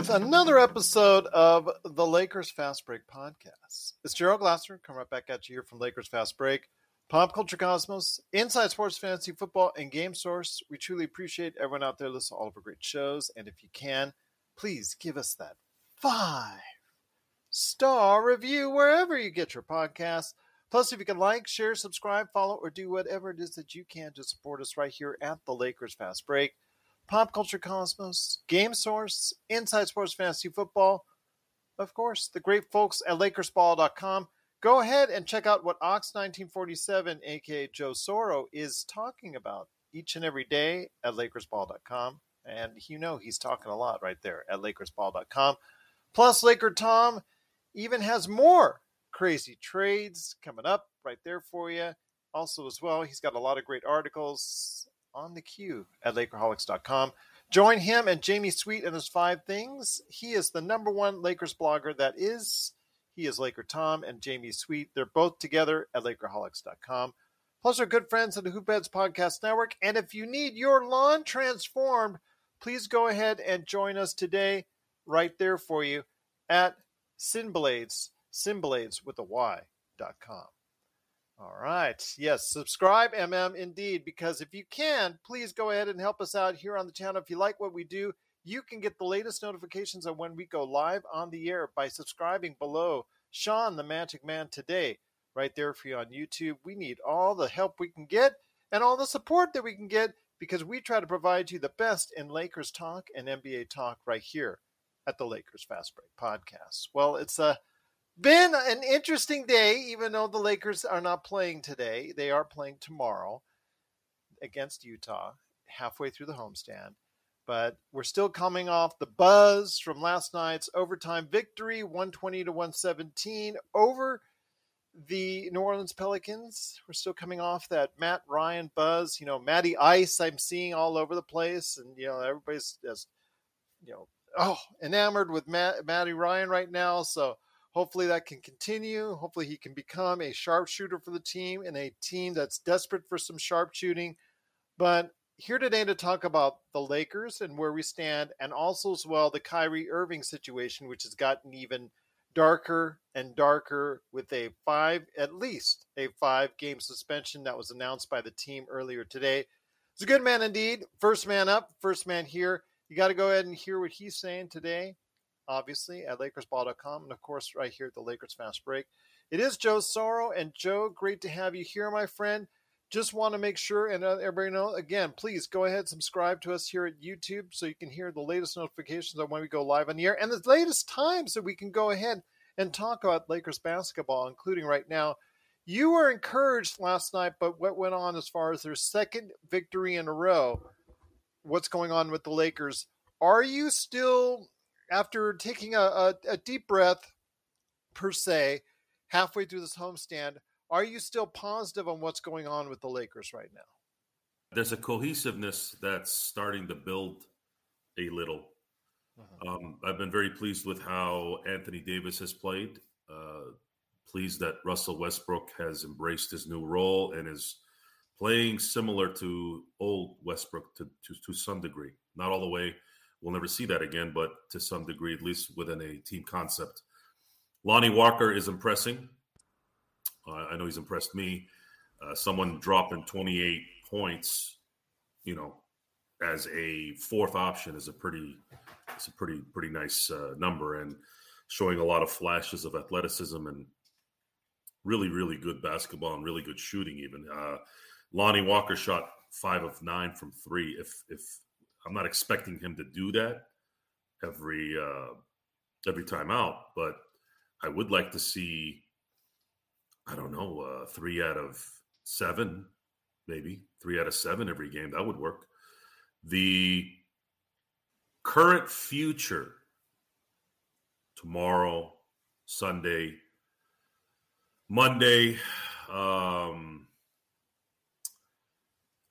with another episode of the Lakers Fast Break podcast. It's Gerald Glasser coming right back at you here from Lakers Fast Break, Pop Culture Cosmos, Inside Sports Fantasy Football, and Game Source. We truly appreciate everyone out there listening to all of our great shows. And if you can, please give us that five star review wherever you get your podcasts. Plus, if you can like, share, subscribe, follow, or do whatever it is that you can to support us right here at the Lakers Fast Break. Pop Culture Cosmos, Game Source, Inside Sports Fantasy Football, of course, the great folks at LakersBall.com. Go ahead and check out what Ox1947, aka Joe Soro, is talking about each and every day at LakersBall.com. And you know he's talking a lot right there at LakersBall.com. Plus, Laker Tom even has more crazy trades coming up right there for you. Also, as well, he's got a lot of great articles on the queue at Lakerholics.com. Join him and Jamie Sweet in his five things. He is the number one Lakers blogger that is. He is Laker Tom and Jamie Sweet. They're both together at Lakerholics.com. Plus, our good friends at the Hoopheads Podcast Network. And if you need your lawn transformed, please go ahead and join us today, right there for you at Sinblades, Sinblades with a Y.com. All right. Yes, subscribe, MM, indeed, because if you can, please go ahead and help us out here on the channel. If you like what we do, you can get the latest notifications of when we go live on the air by subscribing below Sean the Magic Man today, right there for you on YouTube. We need all the help we can get and all the support that we can get because we try to provide you the best in Lakers talk and NBA talk right here at the Lakers Fast Break podcast. Well, it's a been an interesting day, even though the Lakers are not playing today. They are playing tomorrow against Utah, halfway through the homestand. But we're still coming off the buzz from last night's overtime victory, 120 to 117 over the New Orleans Pelicans. We're still coming off that Matt Ryan buzz. You know, Matty Ice, I'm seeing all over the place. And, you know, everybody's just, you know, oh, enamored with Matt, Matty Ryan right now. So, Hopefully that can continue. Hopefully he can become a sharpshooter for the team and a team that's desperate for some sharpshooting. But here today to talk about the Lakers and where we stand, and also as well the Kyrie Irving situation, which has gotten even darker and darker with a five, at least a five game suspension that was announced by the team earlier today. It's a good man indeed. First man up, first man here. You got to go ahead and hear what he's saying today obviously, at LakersBall.com, and of course, right here at the Lakers Fast Break. It is Joe Soro, and Joe, great to have you here, my friend. Just want to make sure and uh, everybody know again, please go ahead and subscribe to us here at YouTube so you can hear the latest notifications on when we go live on the air and the latest times that we can go ahead and talk about Lakers basketball, including right now. You were encouraged last night, but what went on as far as their second victory in a row? What's going on with the Lakers? Are you still after taking a, a, a deep breath, per se, halfway through this homestand, are you still positive on what's going on with the Lakers right now? There's a cohesiveness that's starting to build a little. Uh-huh. Um, I've been very pleased with how Anthony Davis has played. Uh, pleased that Russell Westbrook has embraced his new role and is playing similar to old Westbrook to, to, to some degree. Not all the way, we'll never see that again, but to some degree, at least within a team concept. Lonnie Walker is impressing. Uh, I know he's impressed me. Uh, someone dropping 28 points, you know, as a fourth option is a pretty, it's a pretty pretty nice uh, number, and showing a lot of flashes of athleticism and really really good basketball and really good shooting. Even uh, Lonnie Walker shot five of nine from three. If if I'm not expecting him to do that every uh, every time out, but I would like to see. I don't know, uh, three out of seven, maybe three out of seven every game. That would work. The current future tomorrow, Sunday, Monday. Um,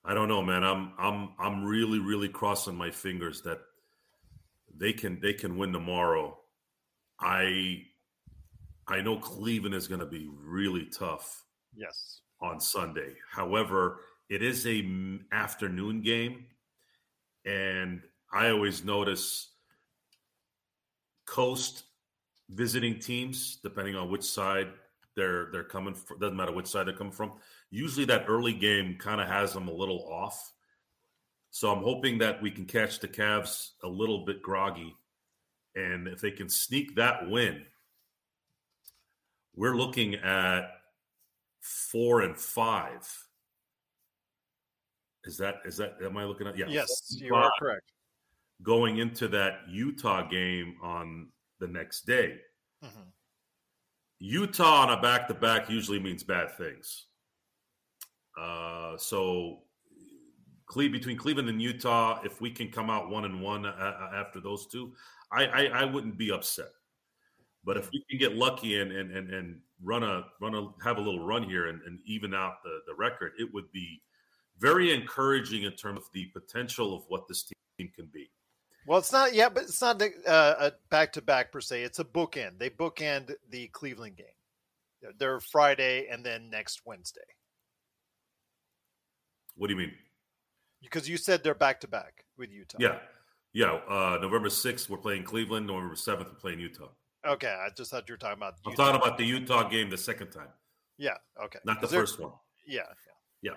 I don't know, man. I'm I'm I'm really really crossing my fingers that they can they can win tomorrow. I I know Cleveland is going to be really tough. Yes. On Sunday. However, it is a afternoon game and I always notice coast visiting teams depending on which side they're they're coming from doesn't matter which side they're coming from usually that early game kind of has them a little off. So I'm hoping that we can catch the Cavs a little bit groggy. And if they can sneak that win, we're looking at four and five. Is that is that am I looking at yeah yes you are correct going into that Utah game on the next day. Mm-hmm. Utah on a back to back usually means bad things. Uh, so between Cleveland and Utah, if we can come out one and one after those two, I, I, I wouldn't be upset. But if we can get lucky and and and, and run a run a have a little run here and, and even out the, the record, it would be very encouraging in terms of the potential of what this team can be. Well, it's not yet, but it's not uh, a back to back per se. It's a bookend. They bookend the Cleveland game. They're Friday and then next Wednesday. What do you mean? Because you said they're back to back with Utah. Yeah. Yeah. Uh, November 6th, we're playing Cleveland. November 7th, we're playing Utah. Okay. I just thought you were talking about I'm talking about the Utah game the second time. Yeah. Okay. Not the first one. Yeah. Yeah. yeah.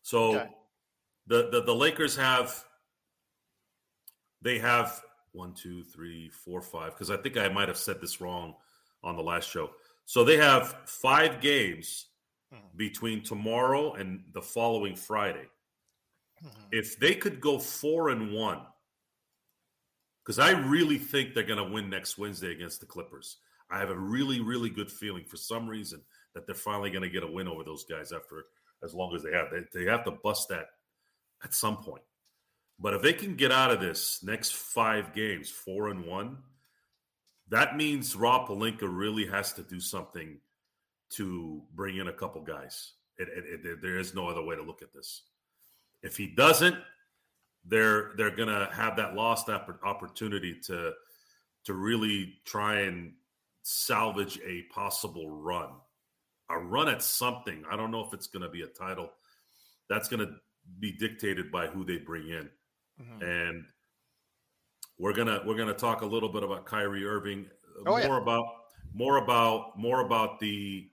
So okay. the, the, the Lakers have, they have one, two, three, four, five, because I think I might have said this wrong on the last show. So they have five games mm-hmm. between tomorrow and the following Friday. Mm-hmm. If they could go four and one, because I really think they're going to win next Wednesday against the Clippers. I have a really, really good feeling for some reason that they're finally going to get a win over those guys after as long as they have. They, they have to bust that at some point. But if they can get out of this next five games, four and one, that means Rob Pelinka really has to do something to bring in a couple guys. It, it, it, there is no other way to look at this. If he doesn't, they're they're gonna have that lost opportunity to to really try and salvage a possible run, a run at something. I don't know if it's gonna be a title. That's gonna be dictated by who they bring in, mm-hmm. and we're gonna we're gonna talk a little bit about Kyrie Irving, oh, more yeah. about more about more about the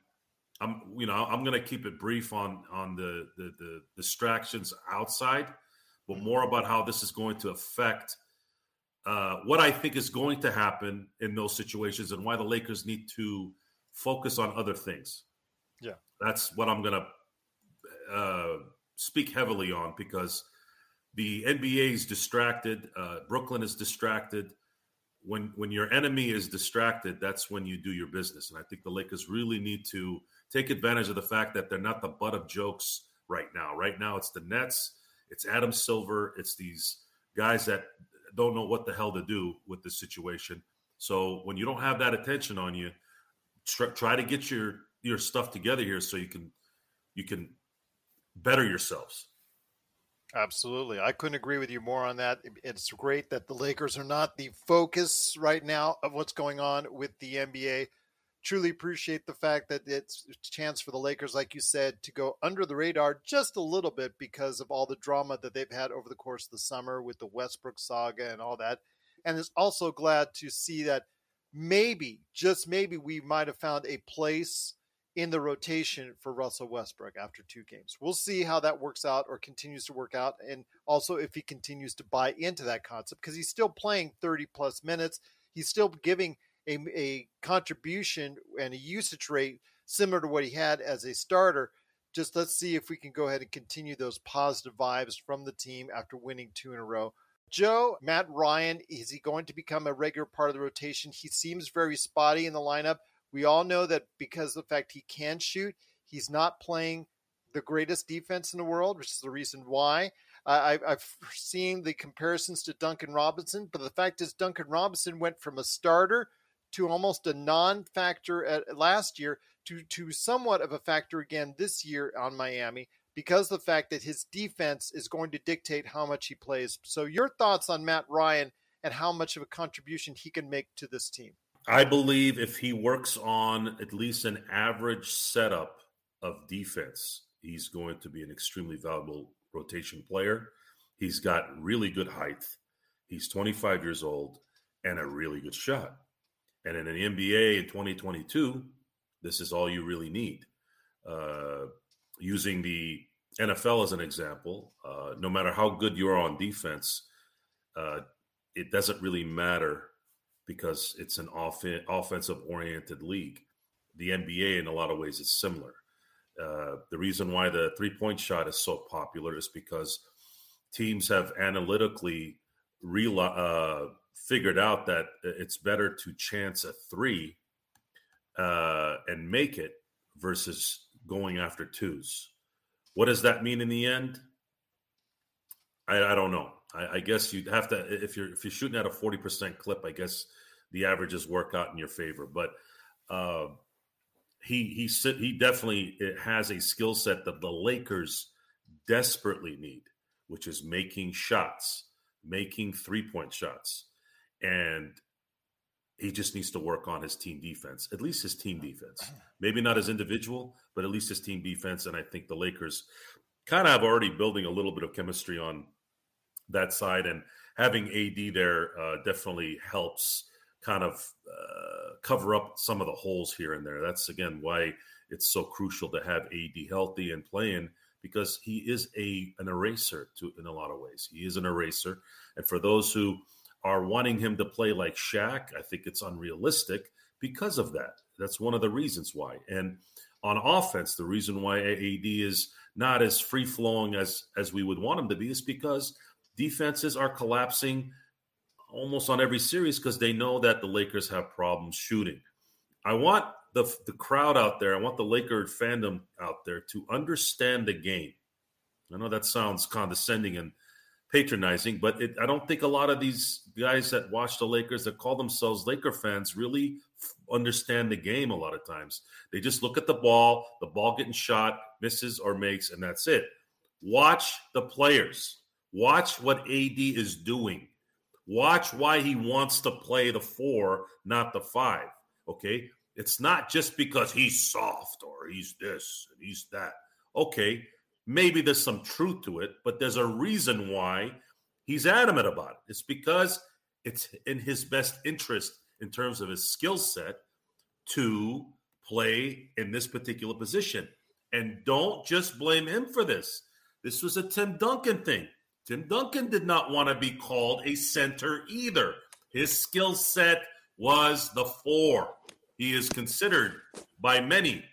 I'm you know I'm going to keep it brief on on the, the, the distractions outside, but mm-hmm. more about how this is going to affect uh, what I think is going to happen in those situations and why the Lakers need to focus on other things. Yeah, that's what I'm going to uh, speak heavily on because the NBA is distracted, uh, Brooklyn is distracted when when your enemy is distracted, that's when you do your business. And I think the Lakers really need to take advantage of the fact that they're not the butt of jokes right now. Right now, it's the Nets, it's Adam Silver, it's these guys that don't know what the hell to do with this situation. So when you don't have that attention on you, try, try to get your your stuff together here so you can you can better yourselves. Absolutely. I couldn't agree with you more on that. It's great that the Lakers are not the focus right now of what's going on with the NBA. Truly appreciate the fact that it's a chance for the Lakers, like you said, to go under the radar just a little bit because of all the drama that they've had over the course of the summer with the Westbrook saga and all that. And is also glad to see that maybe, just maybe, we might have found a place in the rotation for Russell Westbrook after two games. We'll see how that works out or continues to work out. And also if he continues to buy into that concept because he's still playing 30 plus minutes. He's still giving a, a contribution and a usage rate similar to what he had as a starter. Just let's see if we can go ahead and continue those positive vibes from the team after winning two in a row. Joe, Matt Ryan, is he going to become a regular part of the rotation? He seems very spotty in the lineup. We all know that because of the fact he can shoot, he's not playing the greatest defense in the world, which is the reason why. Uh, I, have seen the comparisons to Duncan Robinson, but the fact is, Duncan Robinson went from a starter to almost a non-factor at, last year to to somewhat of a factor again this year on Miami because the fact that his defense is going to dictate how much he plays. So your thoughts on Matt Ryan and how much of a contribution he can make to this team? I believe if he works on at least an average setup of defense, he's going to be an extremely valuable rotation player. He's got really good height. He's 25 years old and a really good shot. And in an NBA in 2022, this is all you really need. Uh, using the NFL as an example, uh, no matter how good you are on defense, uh, it doesn't really matter because it's an off- offensive oriented league. The NBA, in a lot of ways, is similar. Uh, the reason why the three point shot is so popular is because teams have analytically real, uh, figured out that it's better to chance a three uh, and make it versus going after twos. What does that mean in the end? I, I don't know. I, I, guess you'd have to if you're if you're shooting at a forty percent clip. I guess the averages work out in your favor. But uh, he he he definitely has a skill set that the Lakers desperately need, which is making shots, making three point shots and he just needs to work on his team defense, at least his team defense. Maybe not his individual, but at least his team defense. And I think the Lakers kind of have already building a little bit of chemistry on that side, and having AD there uh, definitely helps kind of uh, cover up some of the holes here and there. That's again why it's so crucial to have AD healthy and playing because he is a an eraser to in a lot of ways. He is an eraser, and for those who are wanting him to play like Shaq, I think it's unrealistic because of that. That's one of the reasons why. And on offense, the reason why AD is not as free flowing as as we would want him to be is because defenses are collapsing almost on every series because they know that the Lakers have problems shooting. I want the the crowd out there, I want the Laker fandom out there to understand the game. I know that sounds condescending and patronizing, but it, I don't think a lot of these guys that watch the Lakers that call themselves Laker fans really f- understand the game a lot of times. They just look at the ball, the ball getting shot, misses or makes, and that's it. Watch the players. Watch what AD is doing. Watch why he wants to play the four, not the five. Okay. It's not just because he's soft or he's this and he's that. Okay maybe there's some truth to it, but there's a reason why he's adamant about it. It's because it's in his best interest in terms of his skill set to play in this particular position. And don't just blame him for this. This was a Tim Duncan thing. Tim Duncan did not want to be called a center either. His skill set was the four. He is considered by many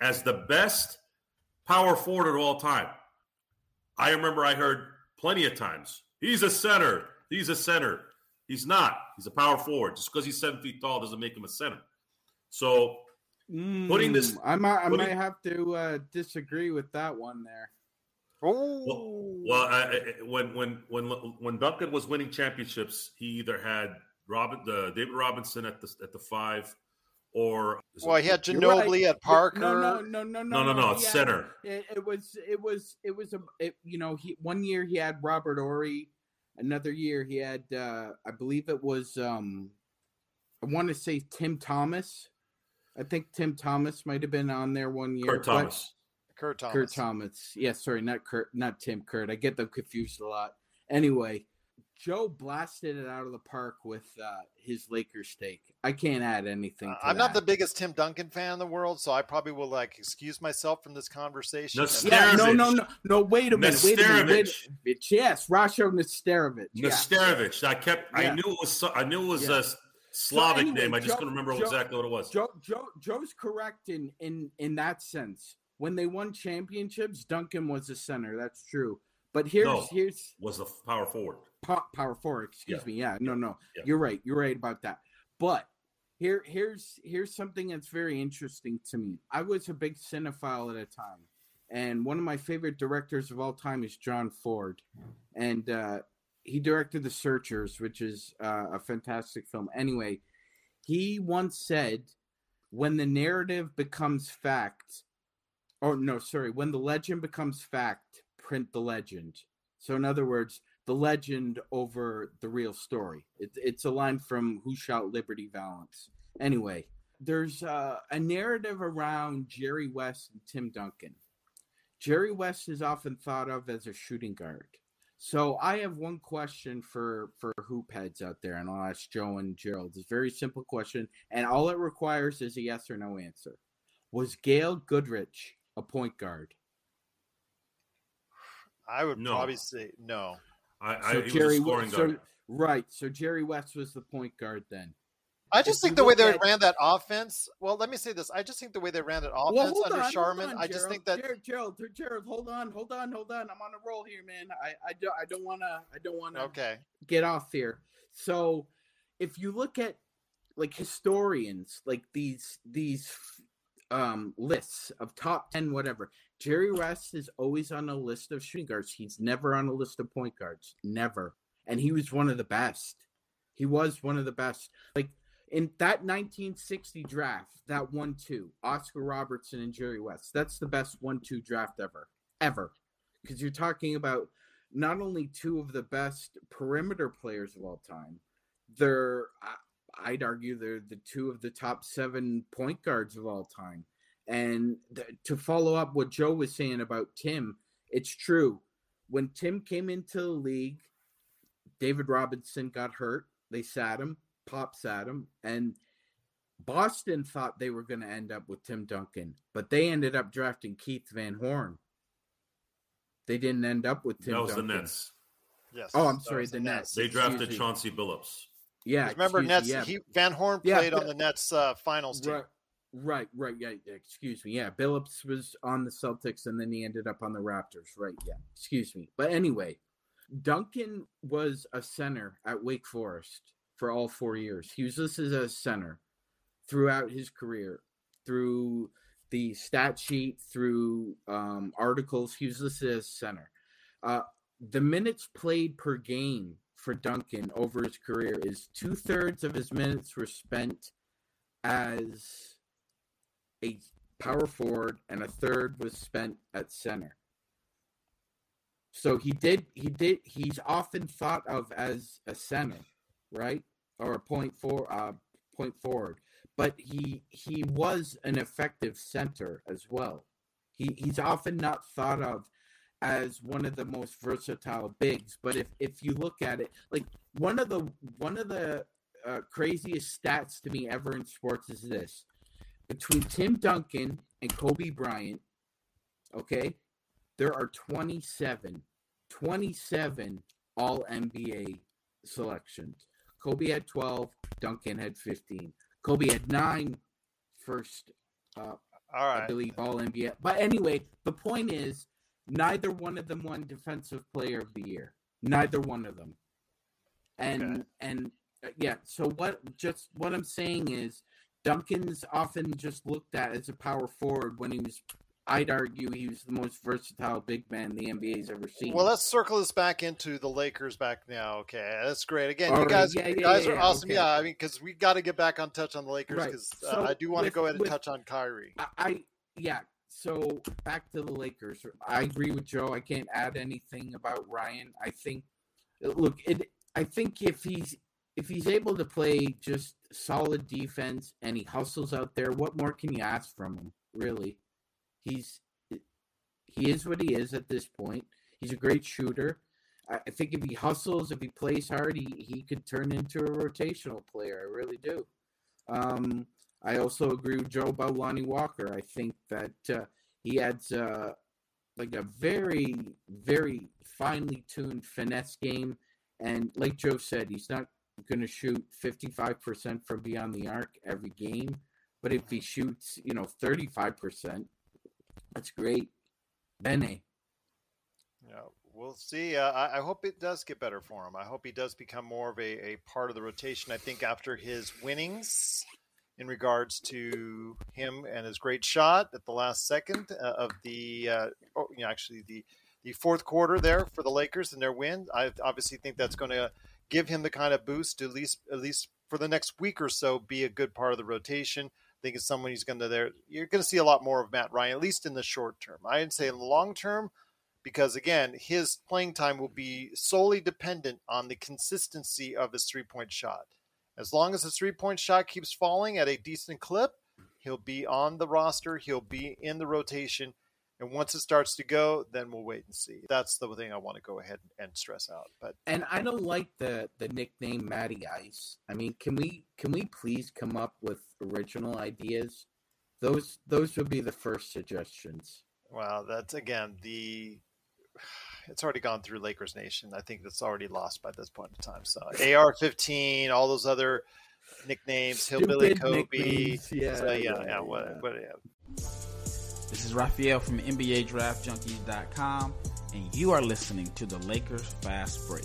as the best power forward at all time. I remember I heard plenty of times, he's a center. He's a center. He's not. He's a power forward. Just because he's seven feet tall doesn't make him a center. So mm, putting this, I might, I putting, might have to uh, disagree with that one there. Oh, well, well I, I, when when when when Duncan was winning championships, he either had Robin, the David Robinson at the at the five, or well, he had Ginobili right. at Parker. No, no, no, no, no, no, no, no. It's center. It, it, was, it was, it was a, it, you know, he one year he had Robert Horry, another year he had, uh I believe it was, um I want to say Tim Thomas. I think Tim Thomas might have been on there one year. Kurt Thomas. Kurt Thomas. Kurt Thomas. Yeah, sorry, not Kurt, not Tim Kurt. I get them confused a lot. Anyway, Joe blasted it out of the park with uh, his Lakers take. I can't add anything. Uh, I'm not the biggest Tim Duncan fan in the world, so I probably will like excuse myself from this conversation. No, Yeah, no, no, no, no. Wait a minute. Wait a minute. Wait a minute. Yes, Rasho Nesterovic. Yeah. Nesterovic. I kept. I knew it was. so- I knew it was Yeah. a Slavic anyway, name. I just Joe- couldn't remember Joe- exactly what it was. Joe, Joe, Joe's correct in in in that sense. When they won championships, Duncan was the center. That's true. But here's No. here's was the power forward. Po- power four. Excuse Yeah. me. Yeah, no, no, Yeah. you're right. You're right about that. But here, here's here's something that's very interesting to me. I was a big cinephile at a time, and one of my favorite directors of all time is John Ford, and uh, he directed The Searchers, which is uh, a fantastic film. Anyway, he once said, "When the narrative becomes fact." Oh no, sorry. When the legend becomes fact, print the legend. So in other words, the legend over the real story. It, it's a line from Who Shot Liberty Valance. Anyway, there's uh, a narrative around Jerry West and Tim Duncan. Jerry West is often thought of as a shooting guard. So I have one question for for hoop heads out there, and I'll ask Joe and Gerald. It's a very simple question, and all it requires is a yes or no answer. Was Gail Goodrich a point guard? I would No. probably say no. I, I So he was Jerry a scoring so- guard. Right. So Jerry West was the point guard then. I just If think the way they at- ran that offense. Well, let me say this. I just think the way they ran that offense Well, under on, hold Sharman. on, I just think that Gerald, Gerald, Gerald, hold on, hold on, hold on. I'm on a roll here, man. I, I don't, I don't want to, I don't want to okay. get off here. So, if you look at like historians, like these these um lists of top ten, whatever, Jerry West is always on a list of shooting guards. He's never on a list of point guards, never. And he was one of the best. He was one of the best. Like in that 1960 draft, that one two, Oscar Robertson and Jerry West. That's the best one two draft ever, ever, because you're talking about not only two of the best perimeter players of all time, they're I- I'd argue they're the two of the top seven point guards of all time. And th- to follow up what Joe was saying about Tim, it's true. When Tim came into the league, David Robinson got hurt. They sat him, Pop sat him, and Boston thought they were going to end up with Tim Duncan, but they ended up drafting Keith Van Horn. They didn't end up with Tim That was Duncan. the Nets. Yes. Oh, I'm sorry, the Nets. They drafted. Chauncey Billups. Yeah, Remember Nets? me, yeah. He Van Horn Yeah, played on the Nets uh, finals team. Right, right, right. Yeah, yeah, excuse me. Yeah, Billups was on the Celtics, and then he ended up on the Raptors. Right. Yeah. Excuse me. But anyway, Duncan was a center at Wake Forest for all four years. He was listed as a center throughout his career, through the stat sheet, through um, articles. He was listed as center. Uh, the minutes played per game for Duncan over his career is two thirds of his minutes were spent as a power forward and a third was spent at center. So he did he did he's often thought of as a center, right? Or a point for uh point forward. But he he was an effective center as well. He he's often not thought of as one of the most versatile bigs. But if if you look at it, like one of the one of the uh, craziest stats to me ever in sports is this: between Tim Duncan and Kobe Bryant, okay, there are 27, 27 All NBA selections. Kobe had 12, Duncan had 15. Kobe had nine first, uh, All I believe, All NBA. But anyway, the point is, neither one of them won Defensive Player of the Year. Neither one of them. And Okay. and uh, yeah, so what? Just what I'm saying is, Duncan's often just looked at as a power forward when he was. I'd argue he was the most versatile big man the NBA's ever seen. Well, let's circle this back into the Lakers back now. Okay, that's great. Again, All you right. guys, Yeah, you guys yeah, are yeah. awesome. Okay. Yeah, I mean, because we got to get back on touch on the Lakers Right. because So uh, I do want to go ahead and with- touch on Kyrie. I, I yeah. So back to the Lakers. I agree with Joe. I can't add anything about Ryan. I think look, it I think if he's if he's able to play just solid defense, and he hustles out there. What more can you ask from him? Really, he's he is what he is at this point. He's a great shooter. I think if he hustles, if he plays hard, he, he could turn into a rotational player. I really do. Um, I also agree with Joe about Lonnie Walker. I think that uh, he adds uh, like a very, very finely tuned finesse game. And like Joe said, he's not going to shoot 55% from beyond the arc every game. But if he shoots, you know, 35%, that's great. Bene. Yeah, we'll see. Uh, I, I, hope it does get better for him. I hope he does become more of a, a part of the rotation. I think after his winnings in regards to him and his great shot at the last second uh, of the, uh, oh, you know, actually the the fourth quarter there for the Lakers and their win. I obviously think that's going to give him the kind of boost to at least at least for the next week or so be a good part of the rotation. I think it's someone he's going to there. You're going to see a lot more of Matt Ryan at least in the short term. I'd say in the long term because again his playing time will be solely dependent on the consistency of his three point shot. As long as his three point shot keeps falling at a decent clip, he'll be on the roster. He'll be in the rotation and once it starts to go, then we'll wait and see. That's the thing I want to go ahead and stress out. But and I don't like the the nickname Matty Ice. I mean, can we can we please come up with original ideas? Those those would be the first suggestions. Well, that's again the it's already gone through Lakers Nation. I think that's already lost by this point in time. So AR fifteen, all those other nicknames, Stupid Hillbilly Kobe. Nicknames. Yeah, so, yeah, yeah, yeah, what, what, yeah. This is Raphael from NBA Draft Junkies.com, and you are listening to the Lakers Fast Break.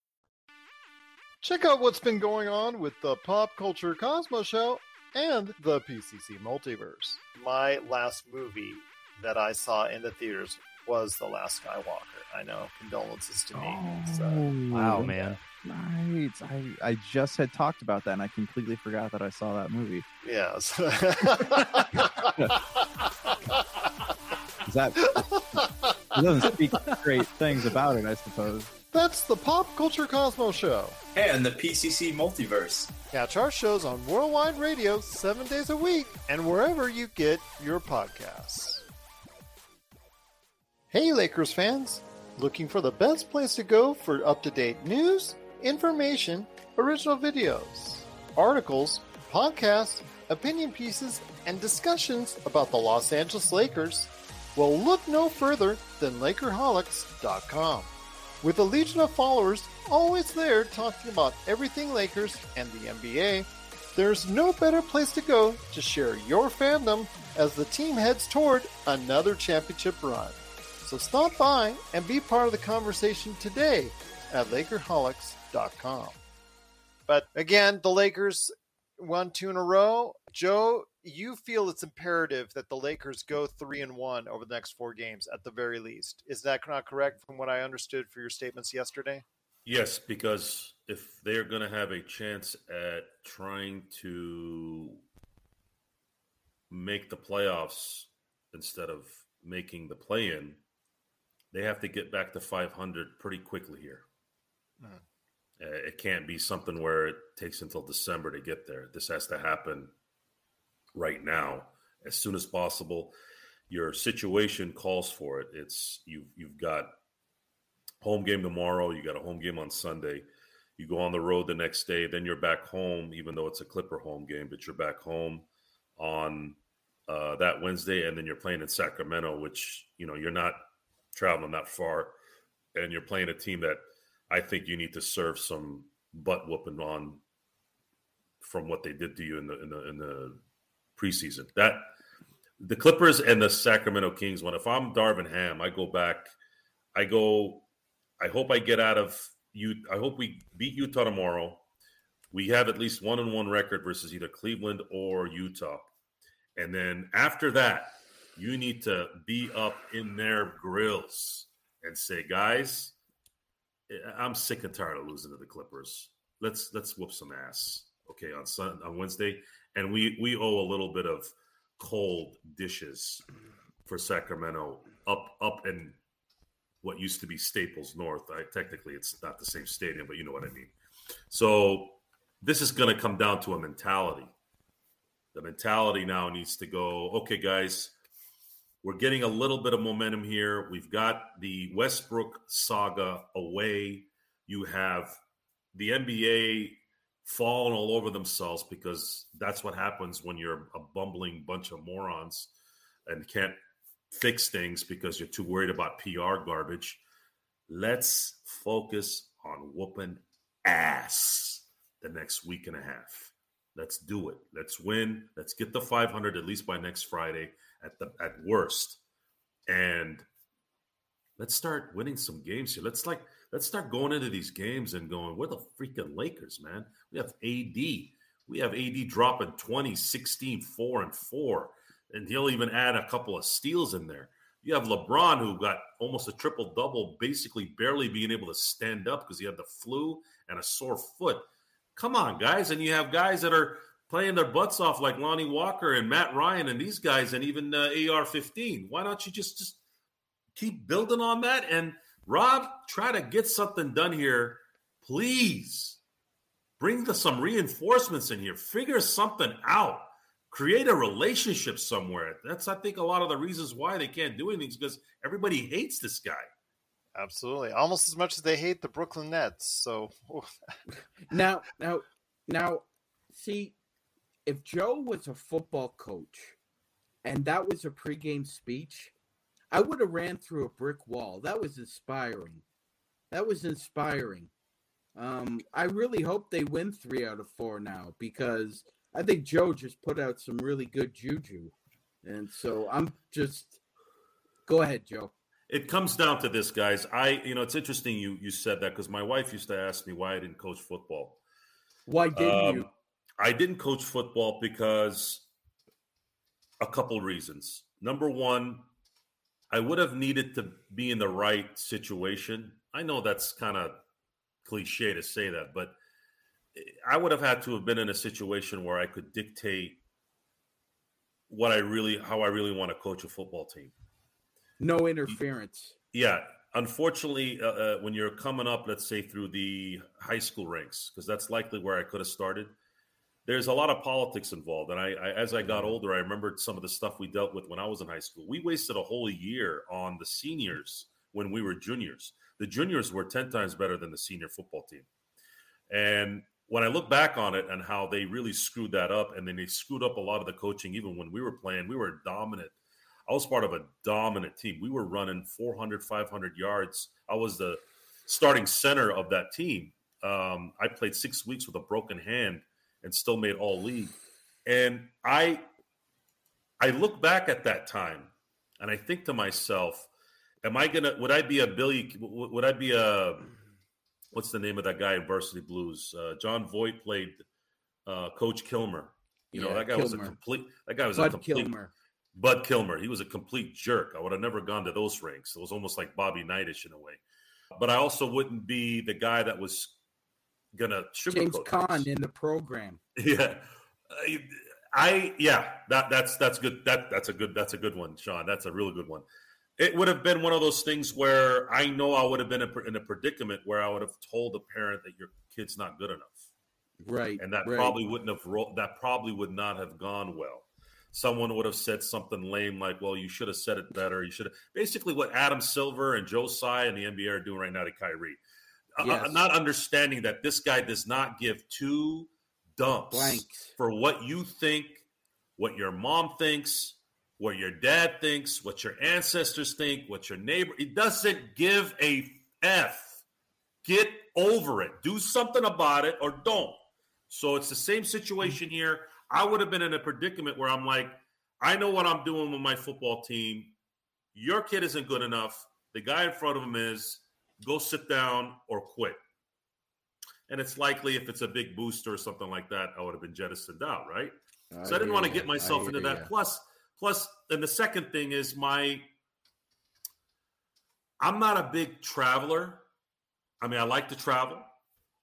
Check out what's been going on with the Pop Culture Cosmos Show and the PCC Multiverse. My last movie that I saw in the theaters was The Last Skywalker. I know, condolences to me. Oh, so. Wow, man. Right. I, I just had talked about that and I completely forgot that I saw that movie. Yes. that it doesn't speak great things about it, I suppose. That's the Pop Culture Cosmos Show. And the PCC Multiverse. Catch our shows on Worldwide Radio seven days a week and wherever you get your podcasts. Hey, Lakers fans! Looking for the best place to go for up to date news, information, original videos, articles, podcasts, opinion pieces, and discussions about the Los Angeles Lakers? Well, look no further than Lakerholics.com. With a legion of followers always there talking about everything Lakers and the NBA, there's no better place to go to share your fandom as the team heads toward another championship run. So stop by and be part of the conversation today at Lakerholics.com. But again, the Lakers won two in a row. Joe, you feel it's imperative that the Lakers go three and one over the next four games at the very least. Is that not correct from what I understood for your statements yesterday? Yes, because if they're going to have a chance at trying to make the playoffs instead of making the play in, they have to get back to 500 pretty quickly here. Mm. It can't be something where it takes until December to get there. This has to happen right now as soon as possible. Your situation calls for it. It's you've You've got home game tomorrow. You got a home game on Sunday. You go on the road the next day, then you're back home, even though it's a Clipper home game, but you're back home on uh, that Wednesday, and then you're playing in Sacramento, which you know you're not traveling that far, and you're playing a team that I think you need to serve some butt whooping on from what they did to you in the in the in the preseason. That the Clippers and the Sacramento Kings one. If I'm Darvin Ham, I go back. I go. I hope I get out of you. I hope we beat Utah tomorrow. We have at least one and one record versus either Cleveland or Utah. And then after that, you need to be up in their grills and say, guys, I'm sick and tired of losing to the Clippers. Let's let's whoop some ass. Okay, on Sun on Wednesday, and we we owe a little bit of cold dishes for Sacramento up up in what used to be Staples North. I, technically, it's not the same stadium, but you know what I mean. So this is going to come down to a mentality. The mentality now needs to go. Okay, guys, we're getting a little bit of momentum here. We've got the Westbrook saga away. You have the NBA falling all over themselves because that's what happens when you're a bumbling bunch of morons and can't fix things because you're too worried about PR garbage. Let's focus on whooping ass the next week and a half. Let's do it. Let's win. Let's get the 500 at least by next Friday at the at worst. And let's start winning some games here. Let's like let's start going into these games and going, we're the freaking Lakers, man. We have AD. We have AD dropping 20, 16, 4, and 4. And he'll even add a couple of steals in there. You have LeBron, who got almost a triple double, basically barely being able to stand up because he had the flu and a sore foot. Come on, guys. And you have guys that are playing their butts off like Lonnie Walker and Matt Ryan and these guys and even uh, AR-15. Why don't you just just keep building on that and Rob, try to get something done here, please. Bring the, some reinforcements in here. Figure something out. Create a relationship somewhere. That's I think a lot of the reasons why they can't do anything because everybody hates this guy. Absolutely, almost as much as they hate the Brooklyn Nets. So now, now, now, see, if Joe was a football coach and that was a pregame speech, I would have ran through a brick wall. That was inspiring. That was inspiring. Um, I really hope they win three out of four now because I think Joe just put out some really good juju. And so I'm just go ahead, Joe. It comes down to this, guys. I, you know, it's interesting you you said that because my wife used to ask me why I didn't coach football. Why didn't um, you? I didn't coach football because a couple reasons. Number one, I would have needed to be in the right situation. I know that's kind of cliche to say that, but I would have had to have been in a situation where I could dictate what I really, how I really want to coach a football team. No interference. Yeah. Unfortunately, uh, uh, when you're coming up, let's say through the high school ranks, because that's likely where I could have started there's a lot of politics involved. And I, I, as I got mm-hmm. older, I remembered some of the stuff we dealt with when I was in high school. We wasted a whole year on the seniors when we were juniors. The juniors were 10 times better than the senior football team. And when I look back on it and how they really screwed that up, and then they screwed up a lot of the coaching, even when we were playing, we were dominant. I was part of a dominant team. We were running 400, 500 yards. I was the starting center of that team. Um, I played six weeks with a broken hand and still made all league. And I I look back at that time and I think to myself, am I gonna would I be a Billy would I be a what's the name of that guy in Varsity Blues? Uh, Jon Voight played uh, Coach Kilmer. You yeah, know, that guy Kilmer. was a complete that guy was Bud a complete Kilmer. Bud Kilmer. He was a complete jerk. I would have never gone to those ranks. It was almost like Bobby Knightish in a way. But I also wouldn't be the guy that was gonna James Caan in the program. Yeah, I yeah that that's that's good. That that's a good that's a good one, Sean. That's a really good one. It would have been one of those things where I know I would have been in a predicament where I would have told the parent that your kid's not good enough, right? And that right. probably wouldn't have ro- that probably would not have gone well. Someone would have said something lame like, "Well, you should have said it better. You should have." Basically, what Adam Silver and Joe Tsai and the NBA are doing right now to Kyrie uh, Yes. not understanding that this guy does not give two dumps Blanks. for what you think, what your mom thinks, what your dad thinks, what your ancestors think, what your neighbor. It doesn't give a f. Get over it. Do something about it or don't. So it's the same situation here. I would have been in a predicament where I'm like, I know what I'm doing with my football team. Your kid isn't good enough. The guy in front of him is. Go sit down or quit. And it's likely if it's a big booster or something like that, I would have been jettisoned out, right? so I didn't want to get myself into that. ya. Plus, plus, and the second thing is my. I'm not a big traveler. I mean, I like to travel,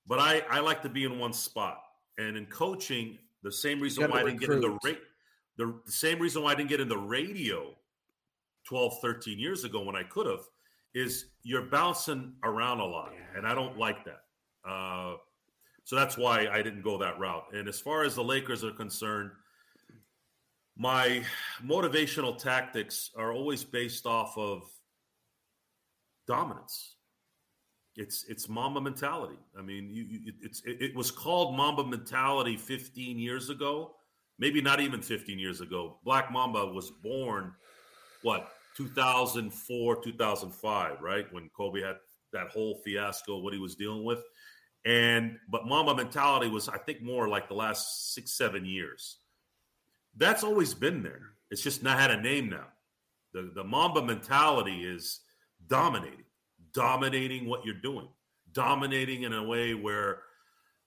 but I I like to be in one spot. And in coaching, the same reason why I didn't get in the rate, the, the same reason why I didn't get in the radio 12, 13 years ago when I could have, is you're bouncing around a lot, and I don't like that. Uh, so that's why I didn't go that route. And as far as the Lakers are concerned, my motivational tactics are always based off of dominance. It's it's Mamba mentality. I mean, you, you, it's it, it was called Mamba mentality 15 years ago, maybe not even 15 years ago. Black Mamba was born what 2004 2005 right? When kobe had that whole fiasco what he was dealing with. And but mamba mentality was i think more like the last six seven years. That's always been there. It's just not had a name now. The, the mamba mentality is dominating dominating what you're doing dominating in a way where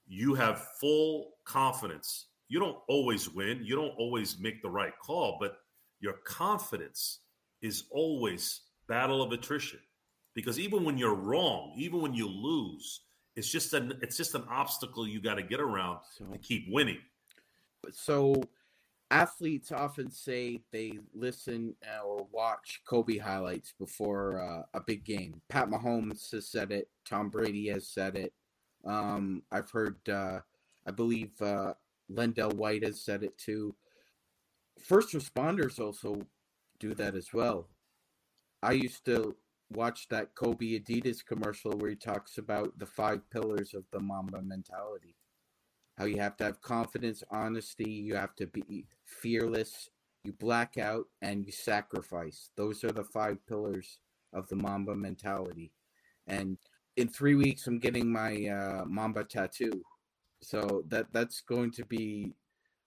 you have full confidence. You don't always win. You don't always make the right call but your confidence is always battle of attrition because even when you're wrong even when you lose it's just an it's just an obstacle you got to get around So- to keep winning so athletes often say they listen uh, or watch Kobe highlights before uh, a big game. Pat Mahomes has said it. Tom Brady has said it. Um, I've heard, uh, I believe, uh, LenDale White has said it too. First responders also do that as well. I used to watch that Kobe Adidas commercial where he talks about the five pillars of the Mamba mentality how you have to have confidence, honesty, you have to be fearless, you black out, and you sacrifice. Those are the five pillars of the Mamba mentality. And in three weeks, I'm getting my uh, Mamba tattoo. So that that's going to be.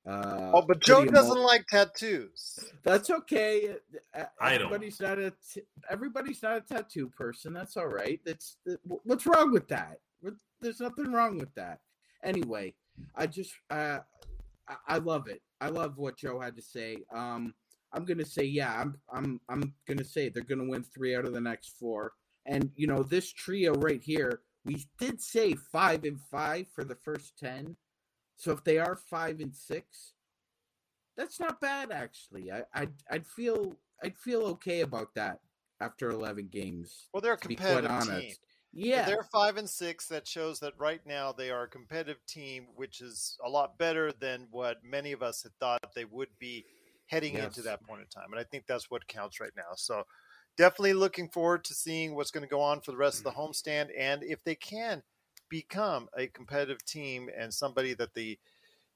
Uh, oh, but Joe doesn't emo- like tattoos. That's okay. Uh, I don't. Everybody's not a t- everybody's not a tattoo person. That's all right. That's what's wrong with that. There's nothing wrong with that. Anyway, I just uh, I, I love it. I love what Joe had to say. Um, I'm gonna say yeah. I'm I'm I'm gonna say they're gonna win three out of the next four. And you know this trio right here, we did say five and five for the first ten. So if they are five and six, that's not bad actually. I I'd, I'd feel I'd feel okay about that after eleven games. Well, they're a to be quite competitive honest. team. If Yeah, They're five and six. That shows that right now they are a competitive team, which is a lot better than what many of us had thought they would be heading into that point in time. And I think that's what counts right now. So definitely looking forward to seeing what's going to go on for the rest of the mm-hmm. homestand and if they can become a competitive team and somebody that the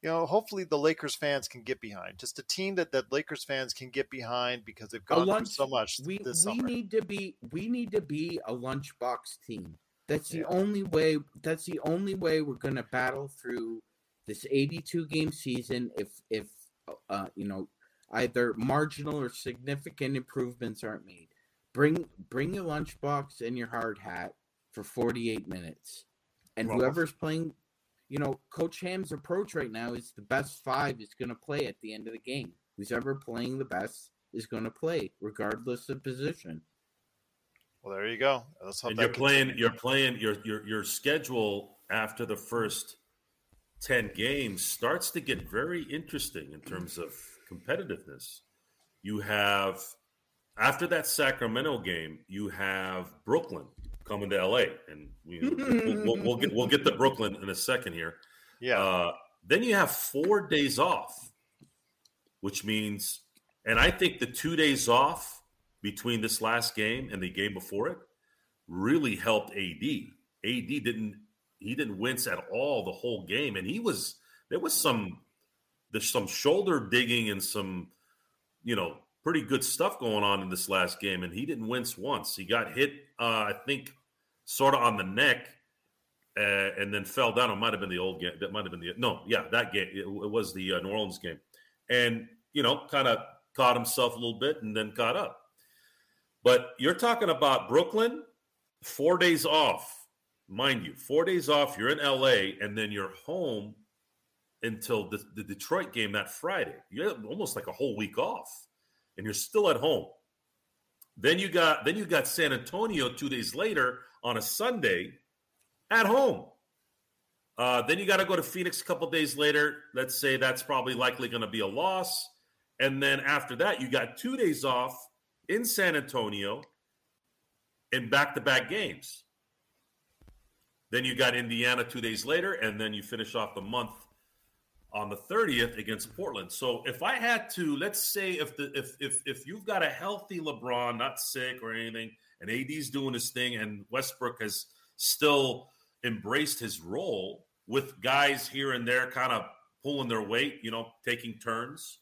you know hopefully the Lakers fans can get behind. Just a team that that Lakers fans can get behind because they've gone through so much we this we summer. need to be we need to be a lunchbox team. That's the Yeah. only way. That's the only way we're going to battle through this 82 game season. If if uh, you know either marginal or significant improvements aren't made, bring bring your lunchbox and your hard hat for 48 minutes, and Well, whoever's playing. You know, Coach Ham's approach right now is the best five is going to play at the end of the game. Who's ever playing the best is going to play, regardless of position. Well, there you go. Let's hope and that you're playing continues. you're playing your your your schedule after the first 10 games starts to get very interesting in terms of competitiveness you have after that sacramento game you have brooklyn coming to la and we, we'll, we'll, we'll get we'll get to brooklyn in a second here. Yeah. uh, then you have four days off, which means, and I think the two days off between this last game and the game before it really helped AD AD didn't he didn't wince at all the whole game, and he was there was some there's some shoulder digging and some you know pretty good stuff going on in this last game, and he didn't wince once. He got hit, uh, I think, sort of on the neck, uh, and then fell down. It might have been the old game. That might have been the no, yeah, that game. It, it was the uh, New Orleans game, and you know, kind of caught himself a little bit and then caught up. But you're talking about Brooklyn, four days off, mind you, four days off. You're in LA, and then you're home until the, the Detroit game that Friday. You have almost like a whole week off, and you're still at home. Then you got then you got San Antonio two days later on a Sunday at home. Uh, then you got to go to Phoenix a couple days later. Let's say that's probably likely going to be a loss. And then after that, you got two days off in San Antonio in back to back games. Then you got Indiana two days later, and then you finish off the month on the 30th against Portland. So if I had to, let's say if the if if if you've got a healthy LeBron, not sick or anything, and AD's doing his thing, and Westbrook has still embraced his role with guys here and there kind of pulling their weight, you know, taking turns.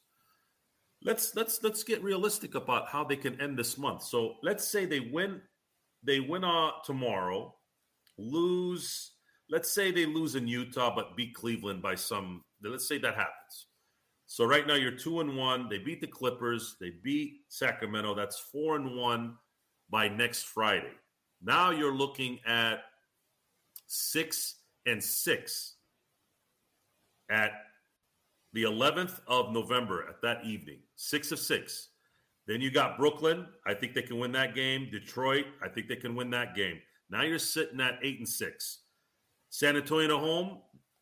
Let's let's let's get realistic about how they can end this month. So let's say they win they win uh, tomorrow, lose let's say they lose in Utah but beat Cleveland by some let's say that happens. So right now you're 2 and 1, they beat the Clippers, they beat Sacramento, that's 4 and 1 by next Friday. Now you're looking at 6 and 6 at the 11th of November at that evening, 6 of 6. Then you got Brooklyn. I think they can win that game. Detroit. I think they can win that game. Now you're sitting at eight and six. San Antonio home,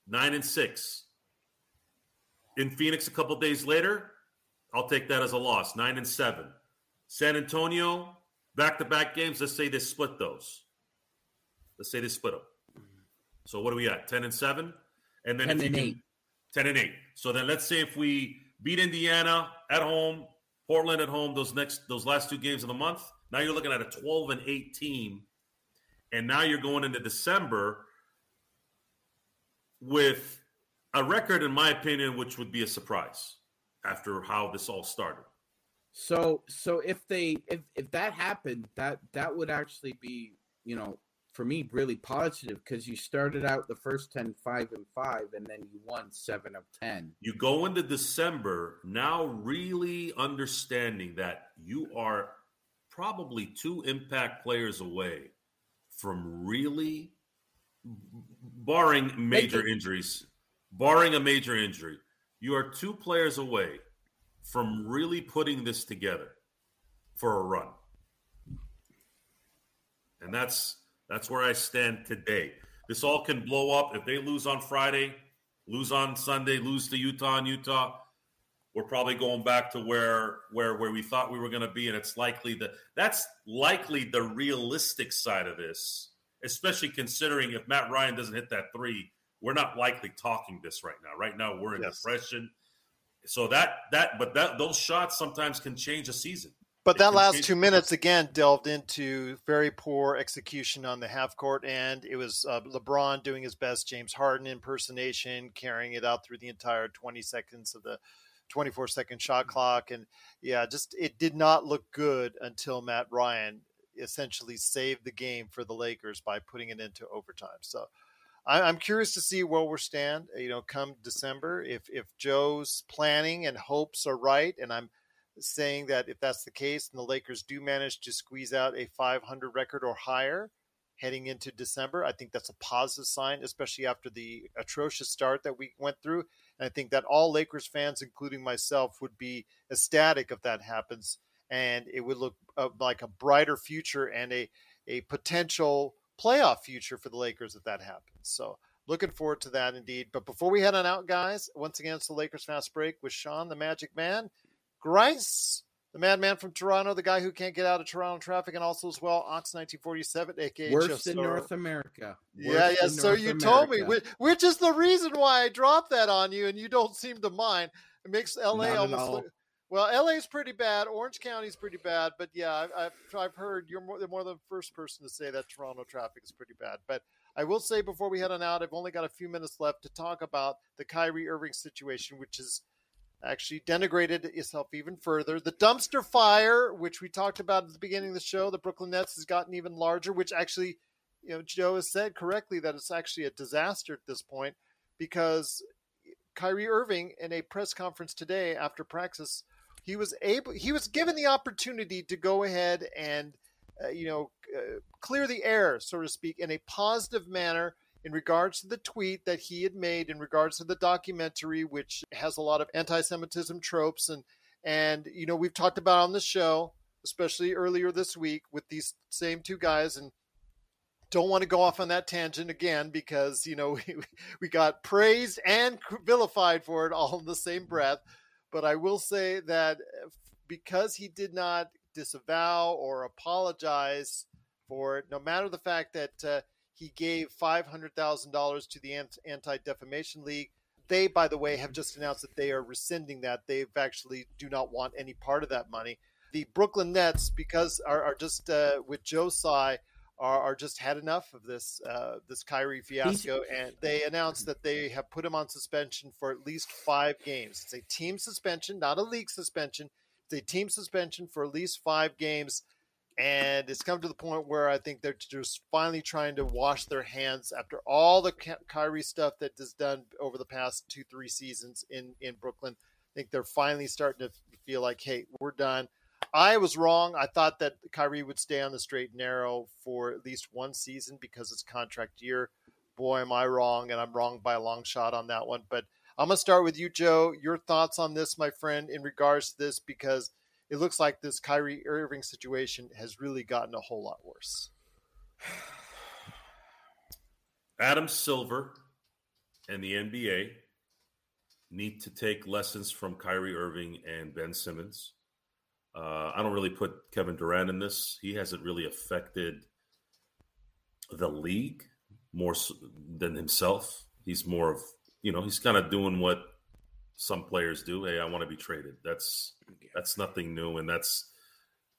nine and six. In Phoenix a couple days later, I'll take that as a loss, nine and seven. San Antonio, back to back games. Let's say they split those. Let's say they split them. So what are we at? Ten and seven, and then 10 if you and eight. ten and eight. So then let's say if we beat Indiana at home, Portland at home, those next those last two games of the month. Now you're looking at a 12 and 8 team, and now you're going into December with a record, in my opinion, which would be a surprise after how this all started. So so if they if if that happened, that that would actually be, you know, for me really positive because you started out the first 10 5 and 5 and then you won 7 of 10. You go into December now really understanding that you are probably two impact players away from really barring major Making- injuries, barring a major injury, you are two players away from really putting this together for a run. And that's that's where I stand today. This all can blow up if they lose on Friday, lose on Sunday, lose to Utah and Utah. We're probably going back to where where where we thought we were going to be, and it's likely that that's likely the realistic side of this, especially considering if Matt Ryan doesn't hit that three, we're not likely talking this right now. Right now, we're in Yes. depression. So that that but that those shots sometimes can change a season. But It that last two minutes again delved into very poor execution on the half court end. It was uh, LeBron doing his best James Harden impersonation, carrying it out through the entire 20 seconds of the 24 second shot clock. And yeah, just it did not look good until Matt Ryan essentially saved the game for the Lakers by putting it into overtime. So I- I'm curious to see where we're stand, you know, come December. If if Joe's planning and hopes are right, and I'm saying that if that's the case and the Lakers do manage to squeeze out a 500 record or higher heading into December, I think that's a positive sign, especially after the atrocious start that we went through. And I think that all Lakers fans, including myself, would be ecstatic if that happens. And it would look uh, like a brighter future and a, a potential playoff future for the Lakers if that happens. So looking forward to that indeed. But before we head on out, guys, once again, it's the Lakers Fast Break with Sean, the Magic Man. Grice, the madman from Toronto, the guy who can't get out of Toronto traffic, and also as well Ox 1947, aka Worst Jeff in North America. Yeah, Worst yeah. in So North you told me, which, which is the reason why I dropped that on you, and you don't seem to mind. It makes LA Not almost look. Well, LA is pretty bad. Orange County is pretty bad, but yeah, I've, I've, heard you're more, more the first person to say that Toronto traffic is pretty bad. But I will say before we head on out, I've only got a few minutes left to talk about the Kyrie Irving situation, which is actually denigrated itself even further. The dumpster fire, which we talked about at the beginning of the show, the Brooklyn Nets has gotten even larger, which actually, you know, Joe has said correctly that it's actually a disaster at this point because Kyrie Irving in a press conference today after practice, he was able, he was given the opportunity to go ahead and, uh, you know, uh, clear the air, so to speak, in a positive manner in regards to the tweet that he had made in regards to the documentary, which has a lot of anti-Semitism tropes and and you know we've talked about on the show, especially earlier this week with these same two guys, and don't want to go off on that tangent again because you know we, we got praised and vilified for it all in the same breath. But I will say that because he did not disavow or apologize for it, no matter the fact that uh, he gave $500,000 to the Anti Defamation League. They, by the way, have just announced that they are rescinding that. They've actually do not want any part of that money. The Brooklyn Nets, because are, are just uh, with Joe Tsai, are, are, just had enough of this uh, this Kyrie fiasco, and they announced that they have put him on suspension for at least five games. It's a team suspension, not a league suspension. It's a team suspension for at least five games and it's come to the point where I think they're just finally trying to wash their hands after all the Kyrie stuff that is done over the past two, three seasons in in Brooklyn. I think they're finally starting to feel like, hey, we're done. I was wrong. I thought that Kyrie would stay on the straight and narrow for at least one season because it's contract year. Boy, am I wrong, and I'm wrong by a long shot on that one. But I'm gonna start with you, Joe. Your thoughts on this, my friend, in regards to this, because – it looks like this Kyrie Irving situation has really gotten a whole lot worse. Adam Silver and the NBA need to take lessons from Kyrie Irving and Ben Simmons. Uh, I don't really put Kevin Durant in this. He hasn't really affected the league more so than himself. He's more of, you know, he's kind of doing what some players do. Hey, I want to be traded. That's that's nothing new, and that's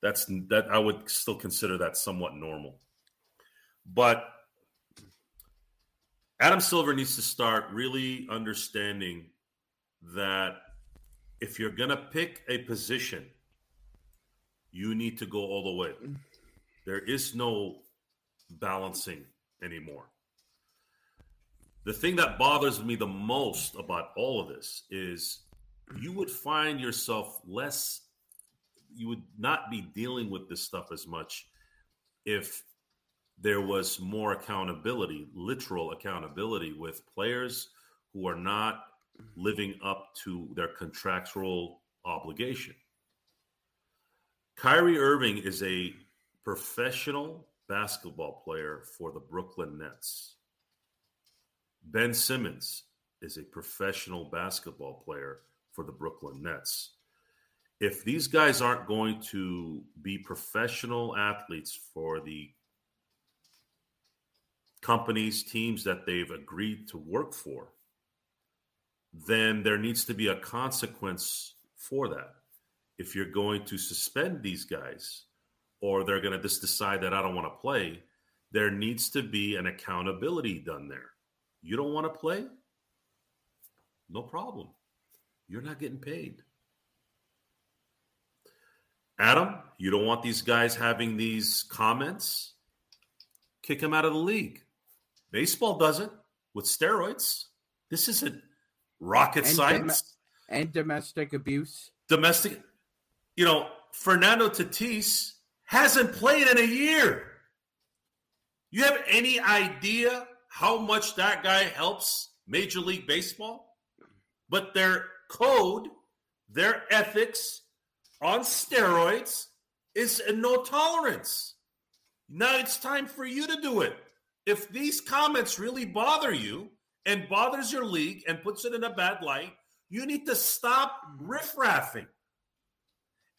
that's that I would still consider that somewhat normal. But Adam Silver needs to start really understanding that if you're going to pick a position, you need to go all the way. There is no balancing anymore the thing that bothers me the most about all of this is you would find yourself less you would not be dealing with this stuff as much if there was more accountability literal accountability with players who are not living up to their contractual obligation Kyrie Irving is a professional basketball player for the Brooklyn Nets Ben Simmons is a professional basketball player for the Brooklyn Nets. If these guys aren't going to be professional athletes for the companies, teams that they've agreed to work for, then there needs to be a consequence for that. If you're going to suspend these guys or they're going to just decide that I don't want to play, there needs to be an accountability done there. You don't want to play? No problem. You're not getting paid. Adam, you don't want these guys having these comments? Kick them out of the league. Baseball doesn't with steroids. This isn't rocket and science. Dom- and domestic abuse. Domestic, you know, Fernando Tatis hasn't played in a year. You have any idea how much that guy helps Major League Baseball, but their code, their ethics on steroids is no tolerance. Now it's time for you to do it. If these comments really bother you and bothers your league and puts it in a bad light, you need to stop riffraffing.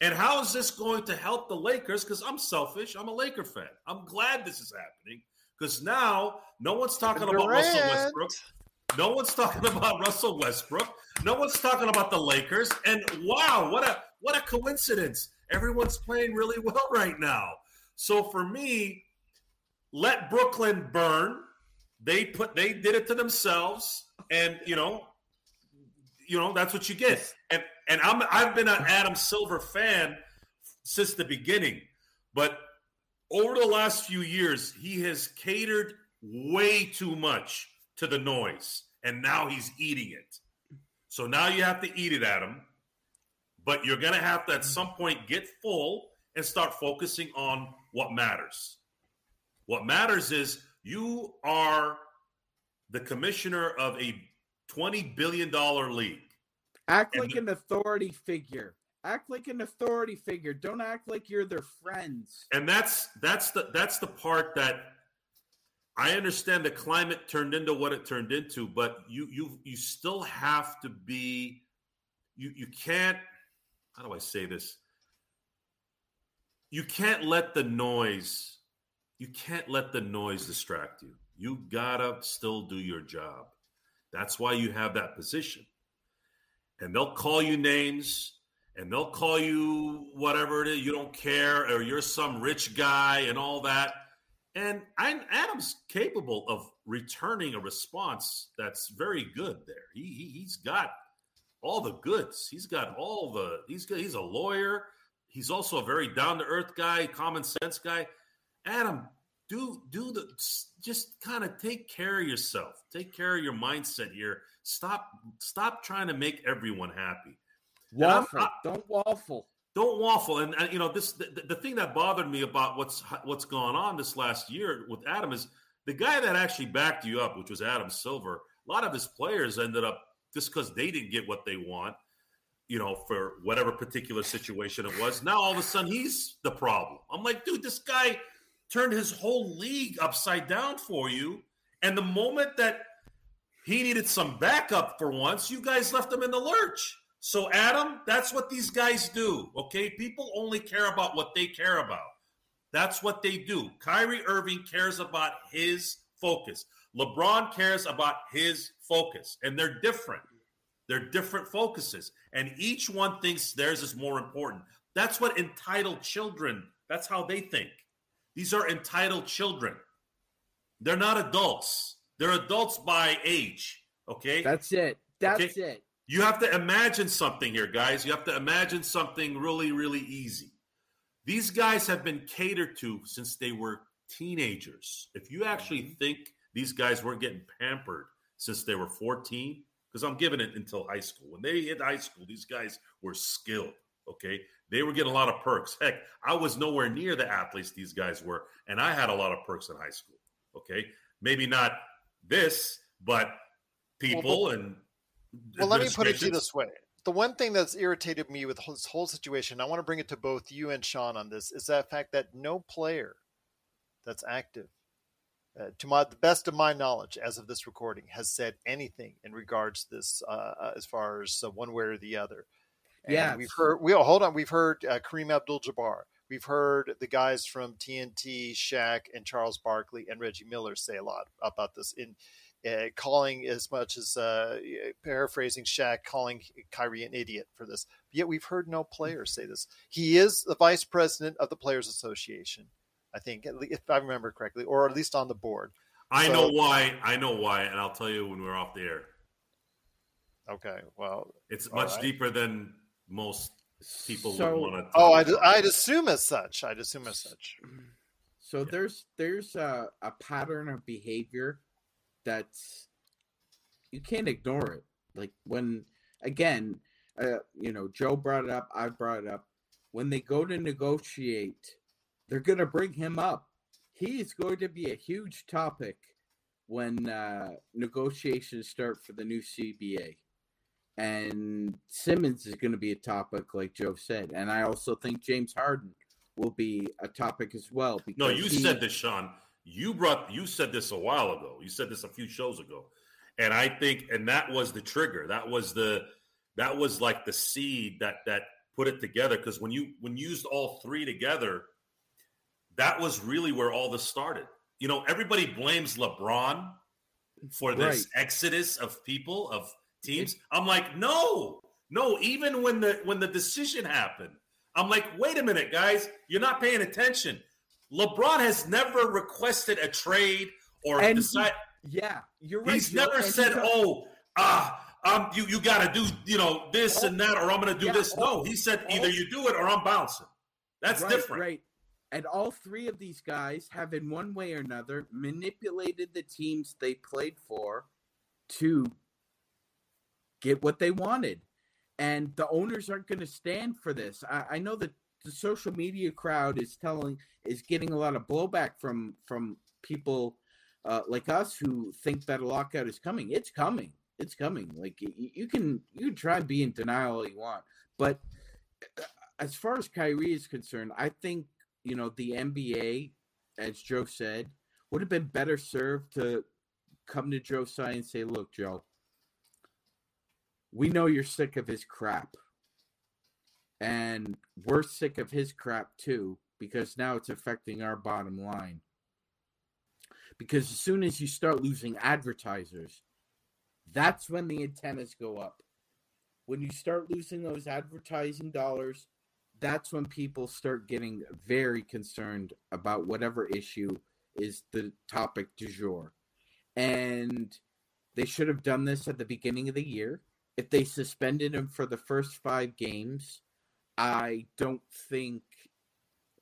And how is this going to help the Lakers? Because I'm selfish. I'm a Laker fan. I'm glad this is happening because now no one's talking Durant. about Russell Westbrook. No one's talking about Russell Westbrook. No one's talking about the Lakers. And wow, what a what a coincidence. Everyone's playing really well right now. So for me, let Brooklyn burn. They put they did it to themselves, and you know, you know that's what you get. And and I'm I've been an Adam Silver fan since the beginning, but over the last few years, he has catered way too much to the noise, and now he's eating it. So now you have to eat it, Adam. But you're going to have to at mm. some point get full and start focusing on what matters. What matters is you are the commissioner of a $20 billion league. Act like an authority figure. Act like an authority figure. Don't act like you're their friends. And that's that's the that's the part that I understand the climate turned into what it turned into, but you you you still have to be you you can't how do I say this? You can't let the noise you can't let the noise distract you. You gotta still do your job. That's why you have that position. And they'll call you names and they'll call you whatever it is, you don't care, or you're some rich guy and all that. And I'm, Adam's capable of returning a response that's very good there. He, he, has got all the goods. He's got all the, he's, he's a lawyer. He's also a very down to earth guy, common sense guy. Adam, do do the just kind of take care of yourself. Take care of your mindset here. Stop stop trying to make everyone happy. Waffle. I, don't waffle. Don't waffle. And, and you know this the, the, thing that bothered me about what's what's gone on this last year with Adam is the guy that actually backed you up, which was Adam Silver. A lot of his players ended up just because they didn't get what they want, you know, for whatever particular situation it was. Now all of a sudden he's the problem. I'm like, dude, this guy turned his whole league upside down for you. And the moment that he needed some backup for once, you guys left him in the lurch. So, Adam, that's what these guys do. Okay. People only care about what they care about. That's what they do. Kyrie Irving cares about his focus. LeBron cares about his focus, and they're different. They're different focuses, and each one thinks theirs is more important. That's what entitled children, that's how they think. These are entitled children. They're not adults. They're adults by age. Okay. That's it. That's okay? it. You have to imagine something here, guys. You have to imagine something really, really easy. These guys have been catered to since they were teenagers. If you actually mm-hmm. think these guys weren't getting pampered since they were 14, because I'm giving it until high school. When they hit high school, these guys were skilled. Okay. They were getting a lot of perks. Heck, I was nowhere near the athletes these guys were, and I had a lot of perks in high school. Okay. Maybe not this, but people well, and. Well, let me put it to you this way. The one thing that's irritated me with this whole situation, I want to bring it to both you and Sean on this, is that fact that no player that's active uh, to my the best of my knowledge as of this recording has said anything in regards to this uh, uh as far as uh, one way or the other yeah, we've heard. We hold on. We've heard uh, Kareem Abdul-Jabbar. We've heard the guys from TNT, Shaq, and Charles Barkley and Reggie Miller say a lot about this in uh, calling as much as uh, paraphrasing Shaq, calling Kyrie an idiot for this. But Yet we've heard no players say this. He is the vice president of the Players Association, I think, if I remember correctly, or at least on the board. I so, know why. I know why, and I'll tell you when we're off the air. Okay, well, it's much right. deeper than most people so, would want to. Oh, I'd, I'd, assume as such. I'd assume as such. So yeah. there's there's a, a pattern of behavior that's you can't ignore it. Like when again, uh, you know, Joe brought it up. I brought it up. When they go to negotiate, they're going to bring him up. He's going to be a huge topic when uh, negotiations start for the new CBA and Simmons is going to be a topic, like Joe said, and I also think James Harden will be a topic as well. No, you he, said this, Sean. You brought you said this a while ago. You said this a few shows ago, and I think, and that was the trigger. That was the that was like the seed that that put it together. Because when you when you used all three together, that was really where all this started. You know, everybody blames LeBron for this right. exodus of people of teams. I'm like, no, no. Even when the when the decision happened, I'm like, wait a minute, guys, you're not paying attention. LeBron has never requested a trade or and decide. Yeah, you're right. He's Joe, never and said, he's- "Oh, ah, um, you you got to do you know this and that, or I'm going to do Yeah, this." No, he said all- either you do it or I'm bouncing. That's right, different. Right. And all three of these guys have, in one way or another, manipulated the teams they played for to get what they wanted. And the owners aren't going to stand for this. I, I know that the social media crowd is telling is getting a lot of blowback from from people uh, like us who think that a lockout is coming. It's coming. It's coming. Like you can you can try and be in denial all you want, but uh, as far as Kyrie is concerned, I think you know the NBA, as Joe said, would have been better served to come to Joe Tsai and say, "Look, Joe, we know you're sick of his crap, and we're sick of his crap too because now it's affecting our bottom line. Because as soon as you start losing advertisers, that's when the antennas go up. When you start losing those advertising dollars, that's when people start getting very concerned about whatever issue is the topic du jour. And they should have done this at the beginning of the year. If they suspended him for the first five games, I don't think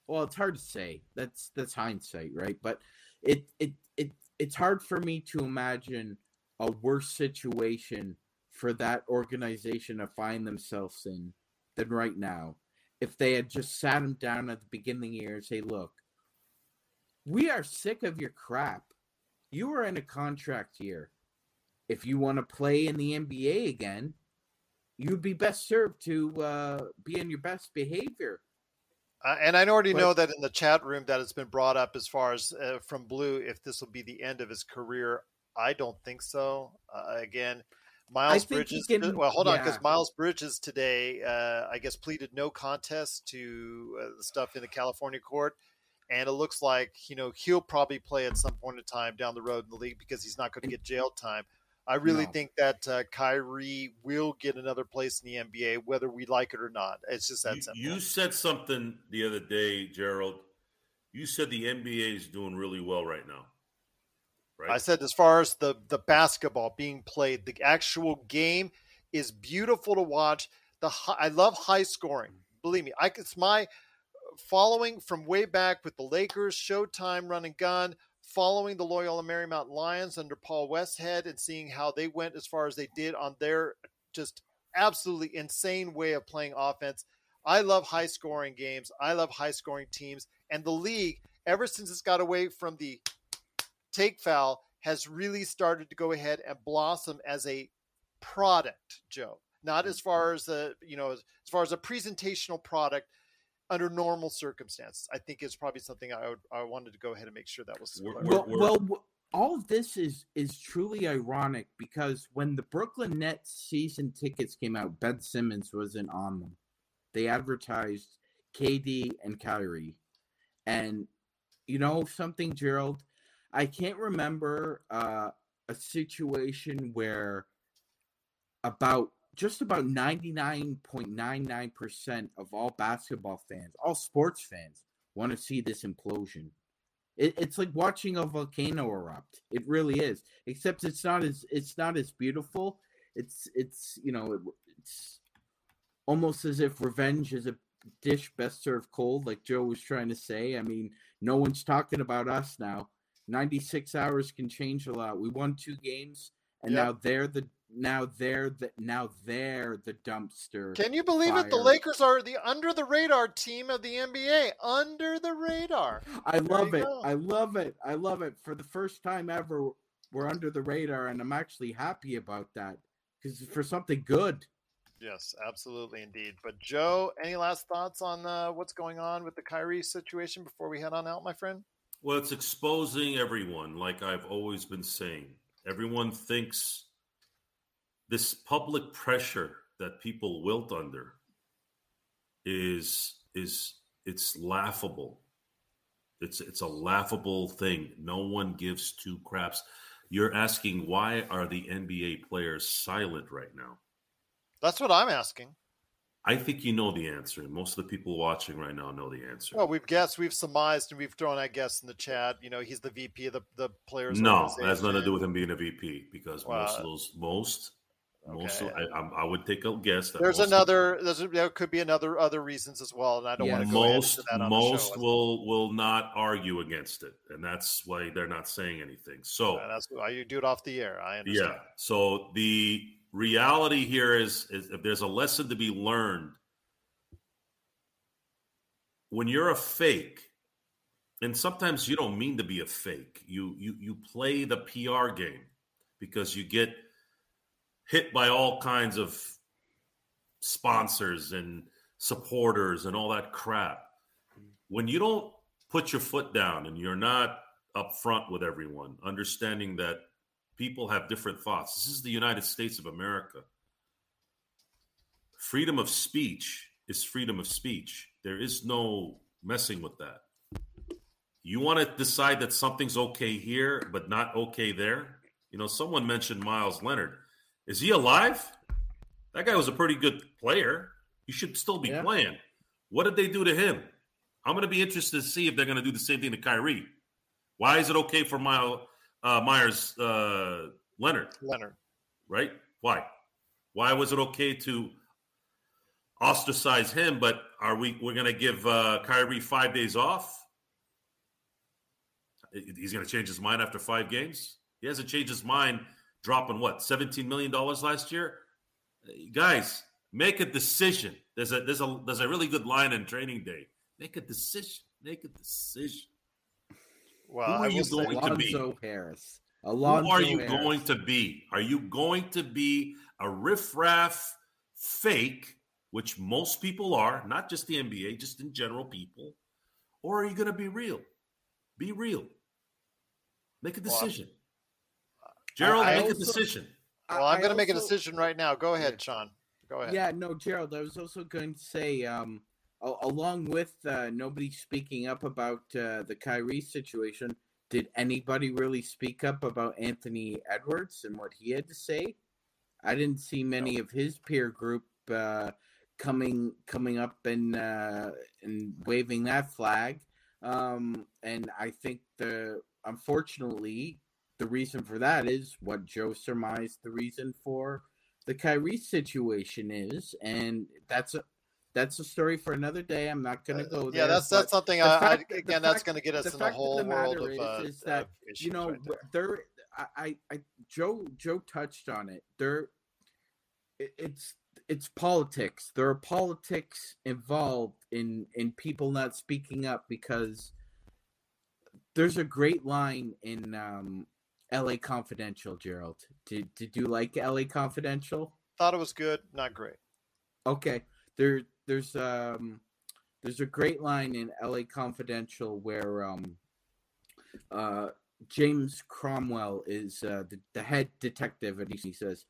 well, it's hard to say. That's that's hindsight, right? But it it it it's hard for me to imagine a worse situation for that organization to find themselves in than right now. If they had just sat him down at the beginning of the year and say, "Look, we are sick of your crap. You are in a contract year. If you want to play in the NBA again, you'd be best served to uh, be in your best behavior." Uh, and I already But- know that in the chat room that it's been brought up as far as uh, from Blue if this will be the end of his career. I don't think so. Uh, again, Miles Bridges. can- well, hold on, because. Miles Bridges today, uh, I guess, pleaded no contest to uh, the stuff in the California court, and it looks like you know he'll probably play at some point in time down the road in the league because he's not going to get jail time. I really No. think that uh, Kyrie will get another place in the NBA, whether we like it or not. It's just that You, simple. you said something the other day, Gerald. You said the NBA is doing really well right now. Right? I said as far as the the basketball being played, the actual game is beautiful to watch. The I love high scoring. Believe me, I it's my following from way back with the Lakers, Showtime, Run and Gun, following the Loyola Marymount Lions under Paul Westhead, and seeing how they went as far as they did on their just absolutely insane way of playing offense. I love high scoring games. I love high scoring teams, and the league ever since it's got away from the take foul has really started to go ahead and blossom as a product, Joe. Not as mm-hmm. far as the, you know as, as far as a presentational product under normal circumstances. I think is probably something I would, I wanted to go ahead and make sure that was We're- well, we're- well, w- all of this is is truly ironic because when the Brooklyn Nets season tickets came out, Ben Simmons wasn't on them. They advertised KD and Kyrie, and you know something, Gerald. I can't remember uh, a situation where about just about 99.99% of all basketball fans, all sports fans, want to see this implosion. It, it's like watching a volcano erupt. It really is. Except it's not as it's not as beautiful. It's it's you know it, it's almost as if revenge is a dish best served cold, like Joe was trying to say. I mean, no one's talking about us now. Ninety six hours can change a lot. We won two games, and Yep. now they're the now they're the now they're the dumpster. Can you believe it? The. Lakers are the under the radar team of the NBA. Under the radar. I There love it. go. I love it. I love it. For the first time ever, we're under the radar, and I'm actually happy about that because for something good. Yes, absolutely, indeed. But Joe, any last thoughts on uh, what's going on with the Kyrie situation before we head on out, my friend? Well, it's exposing everyone, like I've always been saying. Everyone thinks this public pressure that people wilt under is is it's laughable. It's it's a laughable thing. No one gives two craps. You're asking why are the NBA players silent right now? That's what I'm asking. I think you know the answer, most of the people watching right now know the answer. Well, we've guessed, we've surmised, and we've thrown out guess, in the chat. You know, he's the VP of the, the players. No, that has nothing to do with him being a VP because Wow. most of those, most, most, Okay. I, I, would take a guess that There's another. There's, there could be another other reasons as well, and I don't Yeah. want to go most into that on most the show. will will not argue against it, and that's why they're not saying anything. So And that's why you do it off the air. I understand. Yeah. So the reality here is, is if there's a lesson to be learned, when you're a fake, and sometimes you don't mean to be a fake, you you you play the PR game because you get hit by all kinds of sponsors and supporters and all that crap. When you don't put your foot down and you're not upfront with everyone, understanding that people have different thoughts. This is the United States of America. Freedom of speech is freedom of speech. There is no messing with that. You want to decide that something's okay here, but not okay there? You know, someone mentioned Miles Leonard. Is he alive? That guy was a pretty good player. He should still be Yeah. playing. What did they do to him? I'm going to be interested to see if they're going to do the same thing to Kyrie. Why is it okay for Mile, uh, Meyers uh, Leonard? Leonard. right? Why? Why was it okay to ostracize him, but are we we're going to give uh, Kyrie five days off? He's going to change his mind after five games. He hasn't changed his mind, dropping what seventeen million dollars last year. Guys, make a decision. There's a there's a there's a really good line in Training Day. Make a decision. Make a decision. Well, Who are you say- going to be? Alonzo Harris. Who are you Harris. going to be? Are you going to be a riffraff fake, which most people are, not just the NBA, just in general people? Or are you going to be real? Be real. Make a Well, decision. Gerald, I make a also- decision. Well, I'm going to make a decision right now. Go ahead, Sean. Go ahead. Yeah, no, Gerald. I was also going to say, um, along with uh, nobody speaking up about uh, the Kyrie situation, did anybody really speak up about Anthony Edwards and what he had to say? I didn't see many of his peer group uh, coming coming up and uh, and waving that flag. Um, and I think the unfortunately the reason for that is what Joe surmised the reason for the Kyrie situation is, and that's a that's a story for another day. I'm not going to go there. Uh, yeah, that's that's something. I, I fact- the again, that's going to get us in the fact of whole the world of, uh, is, is that you know right there. there. I, I, I, Joe, Joe touched on it. There, it, it's it's politics. There are politics involved in in people not speaking up because there's a great line in um, L.A. Confidential. Gerald, did did you like L.A. Confidential? Thought it was good, not great. Okay. There there's um there's a great line in LA Confidential where um uh James Cromwell is uh, the, the head detective and he, he says,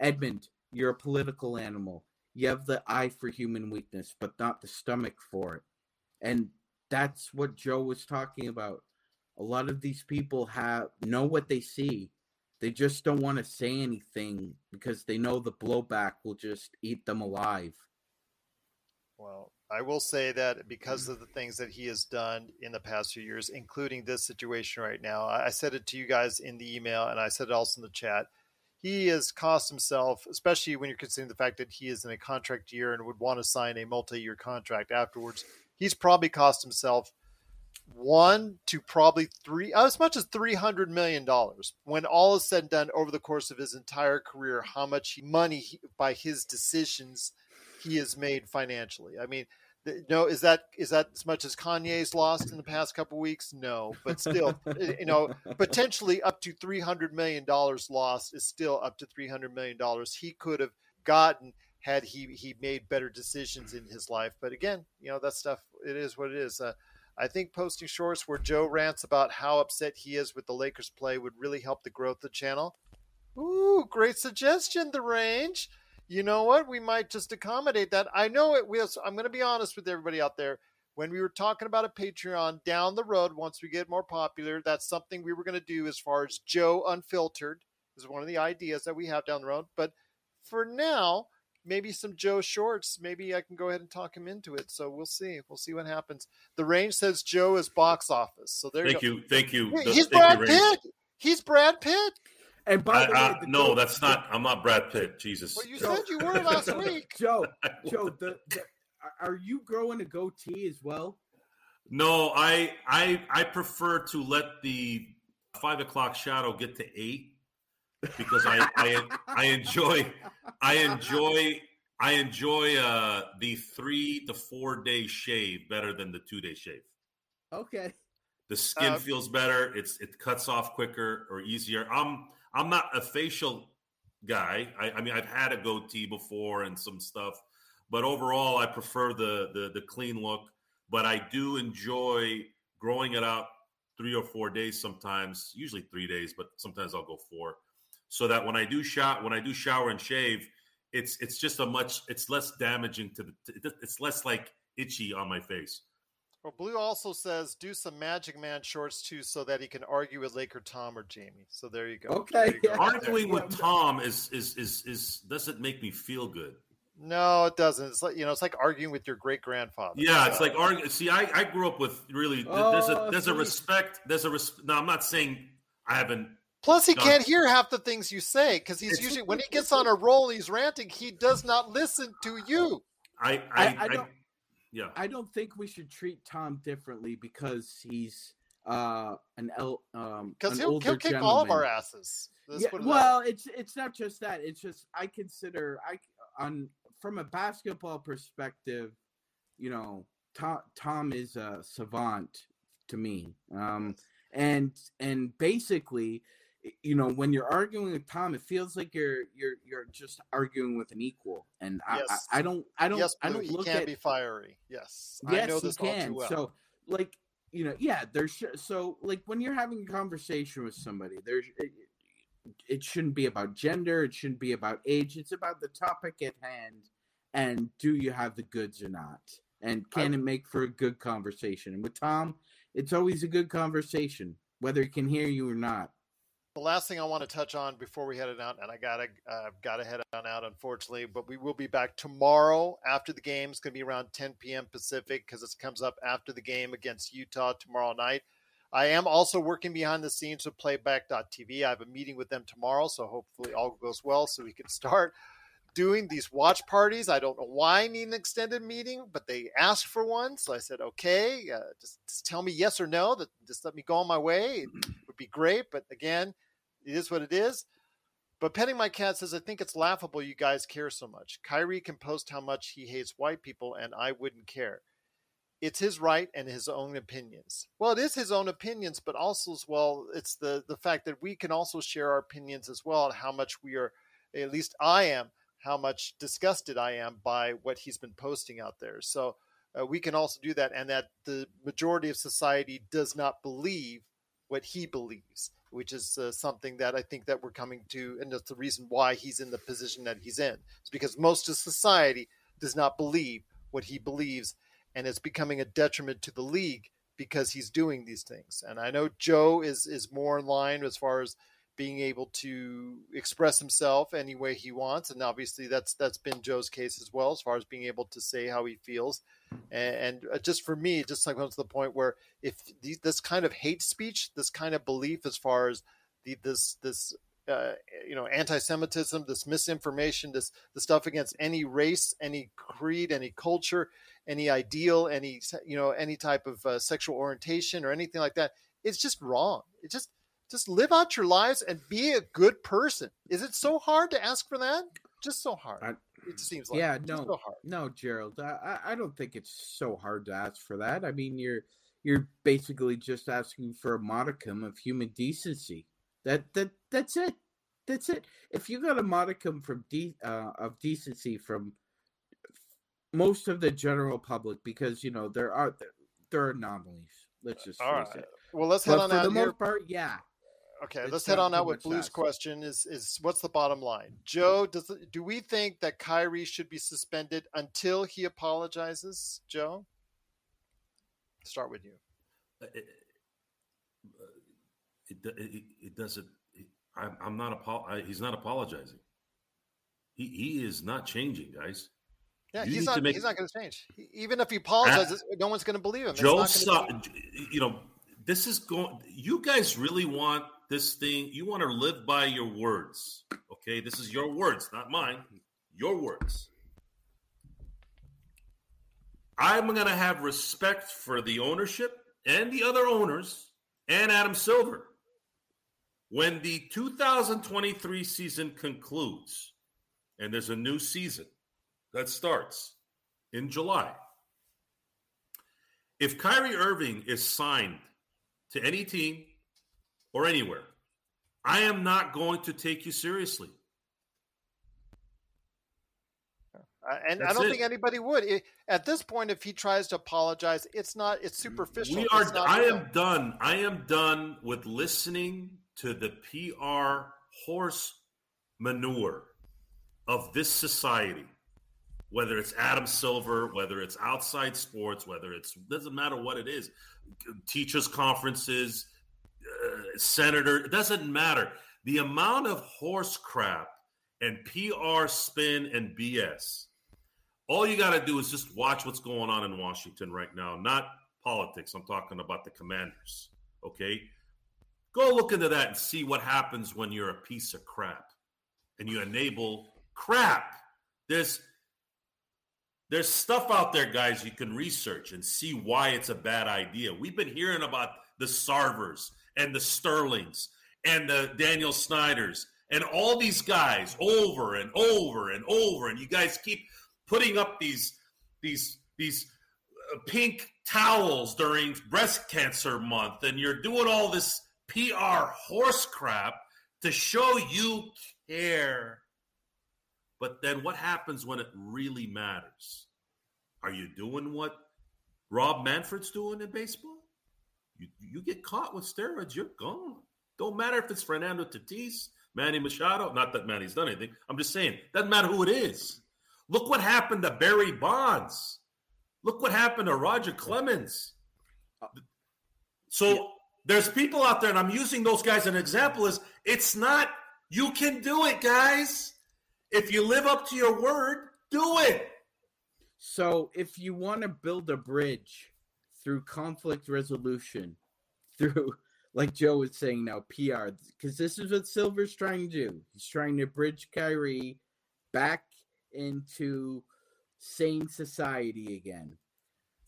Edmund, you're a political animal. You have the eye for human weakness, but not the stomach for it. And that's what Joe was talking about. A lot of these people have know what they see. They just don't want to say anything because they know the blowback will just eat them alive. Well, I will say that because of the things that he has done in the past few years, including this situation right now, I said it to you guys in the email and I said it also in the chat. He has cost himself, especially when you're considering the fact that he is in a contract year and would want to sign a multi year contract afterwards. He's probably cost himself one to probably three, as much as $300 million. When all is said and done over the course of his entire career, how much money he, by his decisions he has made financially. I mean, no, is that is that as much as Kanye's lost in the past couple weeks? No, but still, you know, potentially up to three hundred million dollars lost is still up to three hundred million dollars he could have gotten had he he made better decisions in his life. But again, you know, that stuff it is what it is. Uh, I think posting shorts where Joe rants about how upset he is with the Lakers play would really help the growth of the channel. Ooh, great suggestion, the range you know what? We might just accommodate that. I know it will. I'm going to be honest with everybody out there. When we were talking about a Patreon down the road, once we get more popular, that's something we were going to do as far as Joe Unfiltered is one of the ideas that we have down the road. But for now, maybe some Joe shorts. Maybe I can go ahead and talk him into it. So we'll see. We'll see what happens. The range says Joe is box office. So there Thank you you, thank you. go. The- He's thank Brad you, Pitt. He's Brad Pitt. And by I, the way, I, the no, Joe- that's not. I'm not Brad Pitt. Jesus. Well, you said you were last week. Joe. Joe, the, the, are you growing a goatee as well? No, I I I prefer to let the five o'clock shadow get to eight because I I, I enjoy I enjoy I enjoy uh, the three to four day shave better than the two day shave. Okay. The skin Uh, feels better. It's it cuts off quicker or easier. I'm I'm not a facial guy. I, I mean I've had a goatee before and some stuff, but overall I prefer the the the clean look. But I do enjoy growing it out three or four days sometimes, usually three days, but sometimes I'll go four. So that when I do shot when I do shower and shave, it's it's just a much it's less damaging to the it's less like itchy on my face. Well, Blue also says do some Magic Man shorts too, so that he can argue with Laker Tom or Jamie. So there you go. Okay, you go. yeah. Arguing with Tom is is is is doesn't make me feel good. No, it doesn't. It's like you know, it's like arguing with your great grandfather. Yeah, it's like arguing. See, I, I grew up with really. th- There's a Oh, there's a respect. There's a res- No, I'm not saying I haven't. Plus, he Done. can't hear half the things you say because he's usually when he gets on a roll, he's ranting. He does not listen to you. I I- I, I I, don't- yeah. I don't think we should treat Tom differently because he's uh an el um Because he'll, older he'll kick all of our asses. Yeah, put it that well, it's it's not just that. It's just I consider I on from a basketball perspective, you know, Tom Tom is a savant to me. Um and and basically y- you know when you're arguing with Tom, it feels like you're you're you're just arguing with an equal, and I Yes. I, I don't I don't yes, I don't look at be fiery. Yes, yes, I know he this can. well. So, like, you know, yeah, there's so like when you're having a conversation with somebody, there's eh, it, it shouldn't be about gender, it shouldn't be about age. It's about the topic at hand, and do you have the goods or not, and can it make for a good conversation? And with Tom, it's always a good conversation, whether he can hear you or not. The last thing I want to touch on before we head it out, and I gotta uh, gotta head on out, unfortunately, but we will be back tomorrow after the game. It's gonna be around 10 p.m. Pacific because it comes up after the game against Utah tomorrow night. I am also working behind the scenes with Playback.tv. I have a meeting with them tomorrow, so hopefully all goes well, so we can start doing these watch parties. I don't know why I need an extended meeting, but they asked for one, so I said okay. Uh, just, just tell me yes or no. That just let me go on my way. It would be great, but again, it is what it is. But Petting My Cat says, I think it's laughable you guys care so much. Kyrie can post how much he hates white people, and I wouldn't care. It's his right and his own opinions. Well, it is his own opinions, but also as well, it's the the fact that we can also share our opinions as well, and how much we are, at least I am, how much disgusted I am by what he's been posting out there. So uh, we can also do that, and that the majority of society does not believe what he believes, which is uh, something that I think that we're coming to, and that's the reason why he's in the position that he's in. It's because most of society does not believe what he believes, and it's becoming a detriment to the league because he's doing these things. And I know Joe is is more in line as far as being able to express himself any way he wants, and obviously that's that's been Joe's case as well, as far as being able to say how he feels. And, and uh, just for me, it just comes to the point where if these, this kind of hate speech, this kind of belief, as far as the this this uh, you know anti-Semitism, this misinformation, this the stuff against any race, any creed, any culture, any ideal, any you know any type of uh, sexual orientation or anything like that, it's just wrong. It just just live out your lives and be a good person. Is it so hard to ask for that? Just so hard. I- it seems like yeah, Just no, so hard. no, Gerald. I, I I don't think it's so hard to ask for that. I mean, you're you're basically just asking for a modicum of human decency. That that that's it. That's it. If you got a modicum from de- uh, of decency from most of the general public, because you know there are there, there are anomalies. Let's just All face right. it. Well, let's head on for out the here. most part, yeah. Okay, It's let's head on out with Blue's asked. question. Is is what's the bottom line? Joe, does do we think that Kyrie should be suspended until he apologizes? Joe, start with you. Uh, uh, it, it, it, it doesn't. I'm, I'm not. Apo- I, he's not apologizing. He he is not changing, guys. Yeah, You he's not. make- He's not going to change. He- Even if he apologizes, no one's going to believe him. Joe, not Su- gonna you know, this is going. You guys really want this thing? You want to live by your words, okay? This is your words, not mine. Your words. I'm going to have respect for the ownership and the other owners and Adam Silver. When the 2023 season concludes and there's a new season that starts in July, if Kyrie Irving is signed to any team or anywhere, I am not going to take you seriously. Uh, and I don't it. think anybody would. I- at this point, if he tries to apologize, it's not. It's superficial. We are. I real. am done. I am done with listening to the PR horse manure of this society. Whether it's Adam Silver, whether it's outside sports, whether it's doesn't matter what it is, teachers conferences, Uh, senator, it doesn't matter. The amount of horse crap and PR spin and BS. All you got to do is just watch what's going on in Washington right now, not politics. I'm talking about the commanders. Okay? Go look into that and see what happens when you're a piece of crap and you enable crap. There's there's stuff out there, guys, you can research and see why it's a bad idea. We've been hearing about the Sarvers and the Sterlings and the Daniel Snyders and all these guys over and over and over. And you guys keep putting up these these these uh, pink towels during breast cancer month, and you're doing all this PR horse crap to show you care. But then what happens when it really matters? Are you doing what Rob Manfred's doing in baseball? You, you get caught with steroids, you're gone. Don't matter if it's Fernando Tatis, Manny Machado. Not that Manny's done anything. I'm just saying, doesn't matter who it is. Look what happened to Barry Bonds. Look what happened to Roger Clemens. So there's people out there, and I'm using those guys as an example. Is it's not you can do it, guys. If you live up to your word, do it. So, if you want to build a bridge through conflict resolution, through, like Joe was saying now, PR, because this is what Silver's trying to do. He's trying to bridge Kyrie back into sane society again.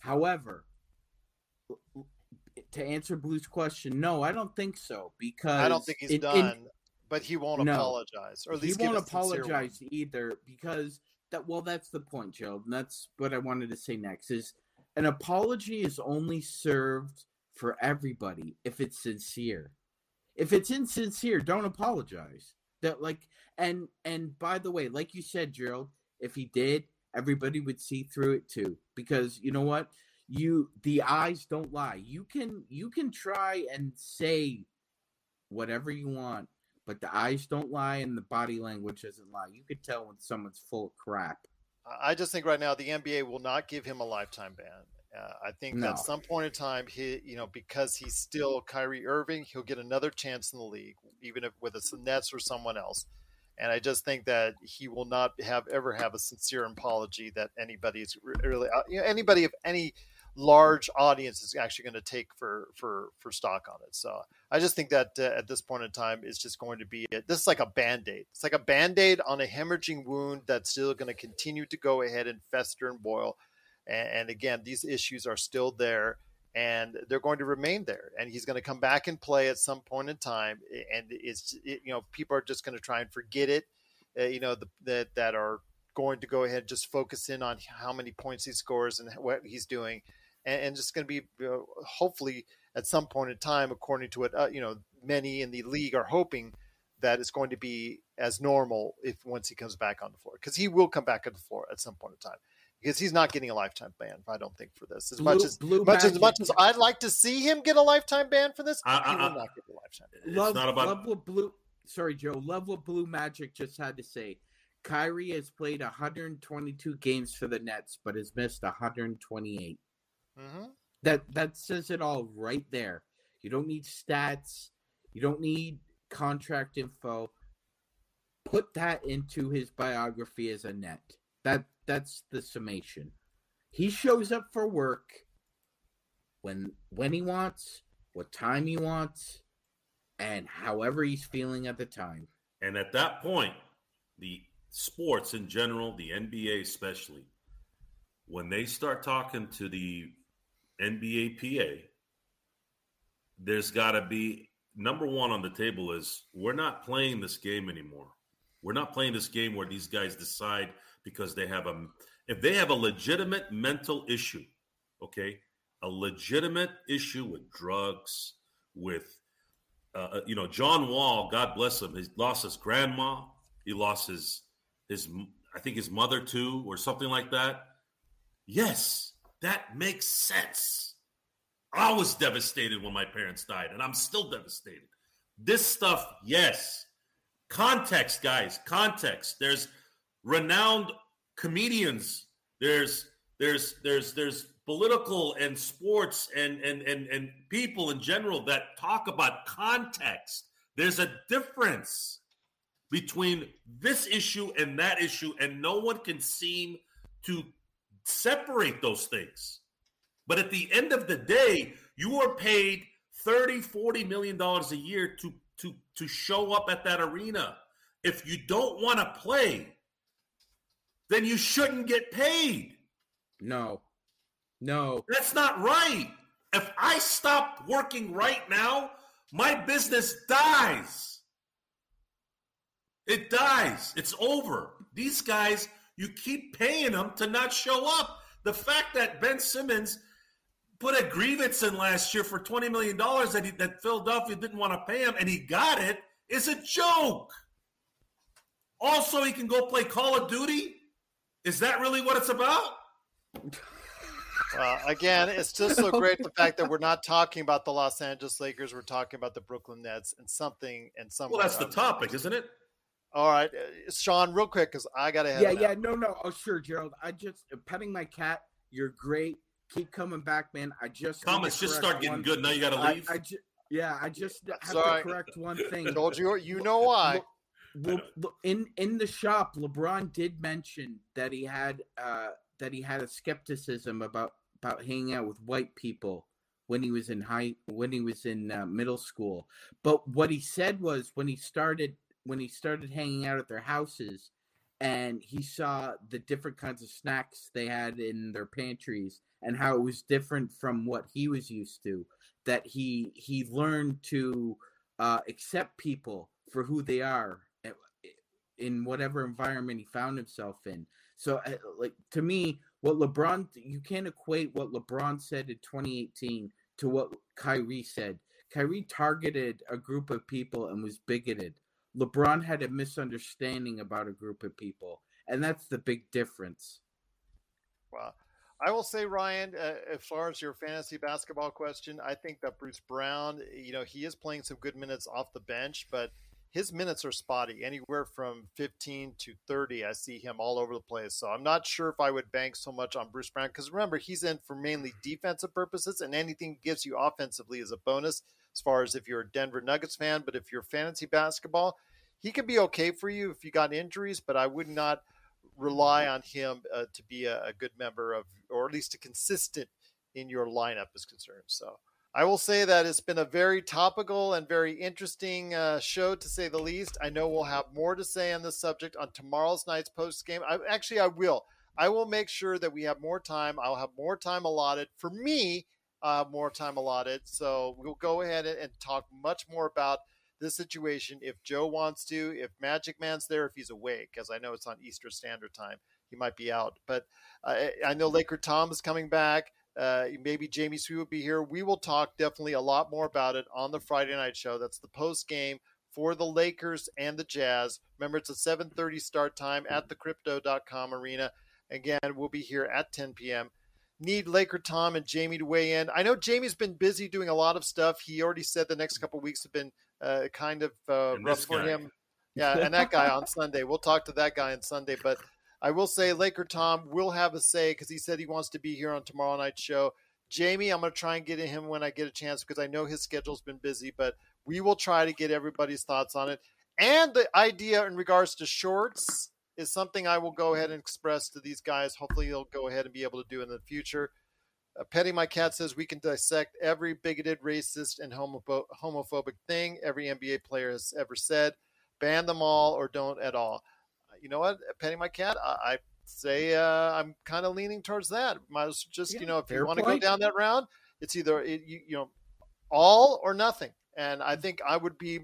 However, to answer Blue's question, no, I don't think so. Because I don't think he's done, but he won't No. apologize, or at he least give won't a sincere one. apologize either because that well that's the point joe and that's what i wanted to say next is an apology is only served for everybody if it's sincere. If it's insincere don't apologize. That like and and by the way like you said gerald if he did everybody would see through it too. Because you know what? You the eyes don't lie. You can you can try and say whatever you want but the eyes don't lie and the body language doesn't lie. You could tell when someone's full of crap. I just think right now the NBA will not give him a lifetime ban. Uh, I think No. at some point in time, he, you know, because he's still Kyrie Irving, he'll get another chance in the league, even if with the Nets or someone else. And I just think that he will not have ever have a sincere apology that anybody's re- really, uh, you know, anybody of any large audience is actually going to take for for for stock on it. So I just think that uh, at this point in time, it's just going to be this is like a band aid. It's like a band aid on a hemorrhaging wound that's still going to continue to go ahead and fester and boil. And, and again, these issues are still there, and they're going to remain there. And he's going to come back and play at some point in time. And it's it, you know people are just going to try and forget it. Uh, you know the, that that are going to go ahead and just focus in on how many points he scores and what he's doing, and, and just going to be you know, hopefully at some point in time, according to what uh, you know many in the league are hoping that it's going to be as normal if once he comes back on the floor because he will come back on the floor at some point in time because he's not getting a lifetime ban. I don't think for this as Blue- much as Blue much as much as I'd like to see him get a lifetime ban for this. I- he I- will I- not get a lifetime. Ban. It's love, not about love what blue. Sorry, Joe. Love what Blue Magic just had to say. Kyrie has played 122 games for the Nets, but has missed 128. hmm That that says it all right there. You don't need stats. You don't need contract info. put that into his biography as a net. That that's the summation. He shows up for work when when he wants, what time he wants, and however he's feeling at the time. And at that point, the sports in general, the NBA especially, when they start talking to the NBA PA, there's got to be number one on the table is we're not playing this game anymore. We're not playing this game where these guys decide because they have a if they have a legitimate mental issue, okay, a legitimate issue with drugs, with uh, you know John Wall, God bless him, he lost his grandma, he lost his his I think his mother too, or something like that. Yes, that makes sense. I was devastated when my parents died, and I'm still devastated. This stuff, yes. Context, guys, context. There's renowned comedians. There's there's there's there's political and sports and and and and people in general that talk about context. There's a difference between this issue and that issue, and no one can seem to separate those things. But at the end of the day, you are paid 30, 40 million dollars a year to to to show up at that arena. If you don't want to play, then you shouldn't get paid. No. No. That's not right. If I stop working right now, my business dies. It dies. It's over. These guys, you keep paying them to not show up. The fact that Ben Simmons put a grievance in last year for $20 million that, he, that Philadelphia didn't want to pay him and he got it is a joke. Also, he can go play Call of Duty. Is that really what it's about? Uh, again, it's just so great the fact that we're not talking about the Los Angeles Lakers. We're talking about the Brooklyn Nets and something and something. Well, that's the topic, isn't it? All right, uh, Sean, real quick because I got to head. Yeah, yeah, no, no. Oh, sure, Gerald. I just uh, petting my cat. You're great. Keep coming back, man. I just comments just start getting one. good. Now you got to leave. I, I ju- yeah, I just have Sorry. to correct one thing. I told you, you know why. Le- Le- in in the shop, LeBron did mention that he had uh, that he had a skepticism about about hanging out with white people when he was in high when he was in uh, middle school. But what he said was when he started when he started hanging out at their houses and he saw the different kinds of snacks they had in their pantries and how it was different from what he was used to that he he learned to uh, accept people for who they are eh, in whatever environment he found himself in. So uh, like to me what lebron you can't equate what lebron said in 2018 to what kyrie said. Kyrie targeted a group of people and was bigoted LeBron had a misunderstanding about a group of people, and that's the big difference. Well, I will say, Ryan, uh, as far as your fantasy basketball question, I think that Bruce Brown, you know, he is playing some good minutes off the bench, but his minutes are spotty, anywhere from 15 to 30. I see him all over the place. So I'm not sure if I would bank so much on Bruce Brown because remember, he's in for mainly defensive purposes, and anything gives you offensively is a bonus as far as if you're a Denver Nuggets fan. But if you're fantasy basketball, he could be okay for you if you got injuries, but I would not rely on him uh, to be a, a, good member of, or at least a consistent in your lineup is concerned. So I will say that it's been a very topical and very interesting uh, show to say the least. I know we'll have more to say on this subject on tomorrow's night's post game. I, actually, I will. I will make sure that we have more time. I'll have more time allotted for me uh, more time allotted. So we'll go ahead and talk much more about this situation if Joe wants to, if Magic Man's there, if he's awake, as I know it's on Eastern Standard Time. He might be out. But uh, I know Laker Tom is coming back. Uh, maybe Jamie Sweet will be here. We will talk definitely a lot more about it on the Friday night show. That's the post game for the Lakers and the Jazz. Remember, it's a 7:30 start time at the Crypto.com arena. Again, we'll be here at 10 p.m need Laker Tom and Jamie to weigh in. I know Jamie's been busy doing a lot of stuff. He already said the next couple weeks have been uh, kind of uh, rough for him. Yeah, and that guy on Sunday. We'll talk to that guy on Sunday. But I will say Laker Tom will have a say because he said he wants to be here on tomorrow night's show. Jamie, I'm going to try and get him when I get a chance because I know his schedule's been busy, but we will try to get everybody's thoughts on it. And the idea in regards to shorts is something I will go ahead and express to these guys. Hopefully, they'll go ahead and be able to do in the future. Uh, Petty My Cat says we can dissect every bigoted, racist, and homopho- homophobic thing every NBA player has ever said. Ban them all or don't at all. Uh, You know what, Petty My Cat? I, I say uh, I'm kind of leaning towards that. Might as just you know if you want to go down that round, it's either it, you, you know all or nothing. And I think I would be,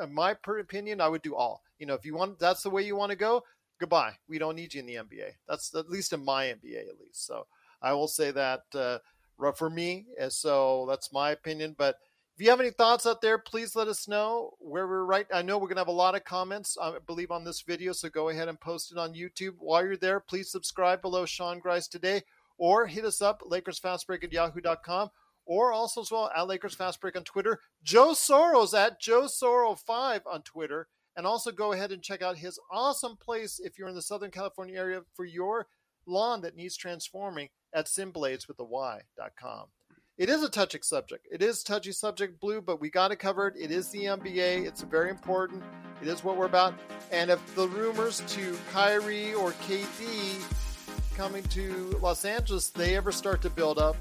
in my opinion, I would do all. You know, if you want, that's the way you want to go. Goodbye. We don't need you in the NBA. That's at least in my NBA, at least. So I will say that uh, rough for me. And so that's my opinion. But if you have any thoughts out there, please let us know where we're right. I know we're going to have a lot of comments, I believe, on this video. So go ahead and post it on YouTube. While you're there, please subscribe below Sean Grice today or hit us up, LakersFastBreak at yahoo.com or also as well at Lakers Fast Break on Twitter. Joe Soros at Joe Soro5 on Twitter. And also go ahead and check out his awesome place if you're in the Southern California area for your lawn that needs transforming at simblades with the Y.com. It is a touchy subject. It is touchy subject, Blue, but we got it covered. It is the NBA. It's very important. It is what we're about. And if the rumors to Kyrie or KD coming to Los Angeles, they ever start to build up,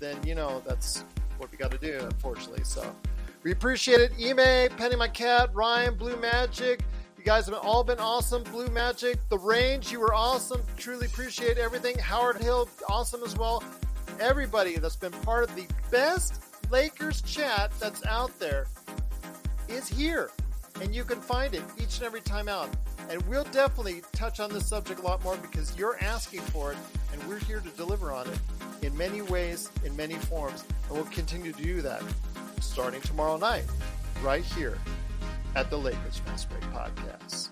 then you know that's what we got to do, unfortunately. So we appreciate it. Ime, Penny My Cat, Ryan, Blue Magic. You guys have all been awesome. Blue Magic, The Range, you were awesome. Truly appreciate everything. Howard Hill, awesome as well. Everybody that's been part of the best Lakers chat that's out there is here. And you can find it each and every time out. And we'll definitely touch on this subject a lot more because you're asking for it, and we're here to deliver on it in many ways, in many forms. And we'll continue to do that starting tomorrow night, right here at the Lakers Fast Break Podcast.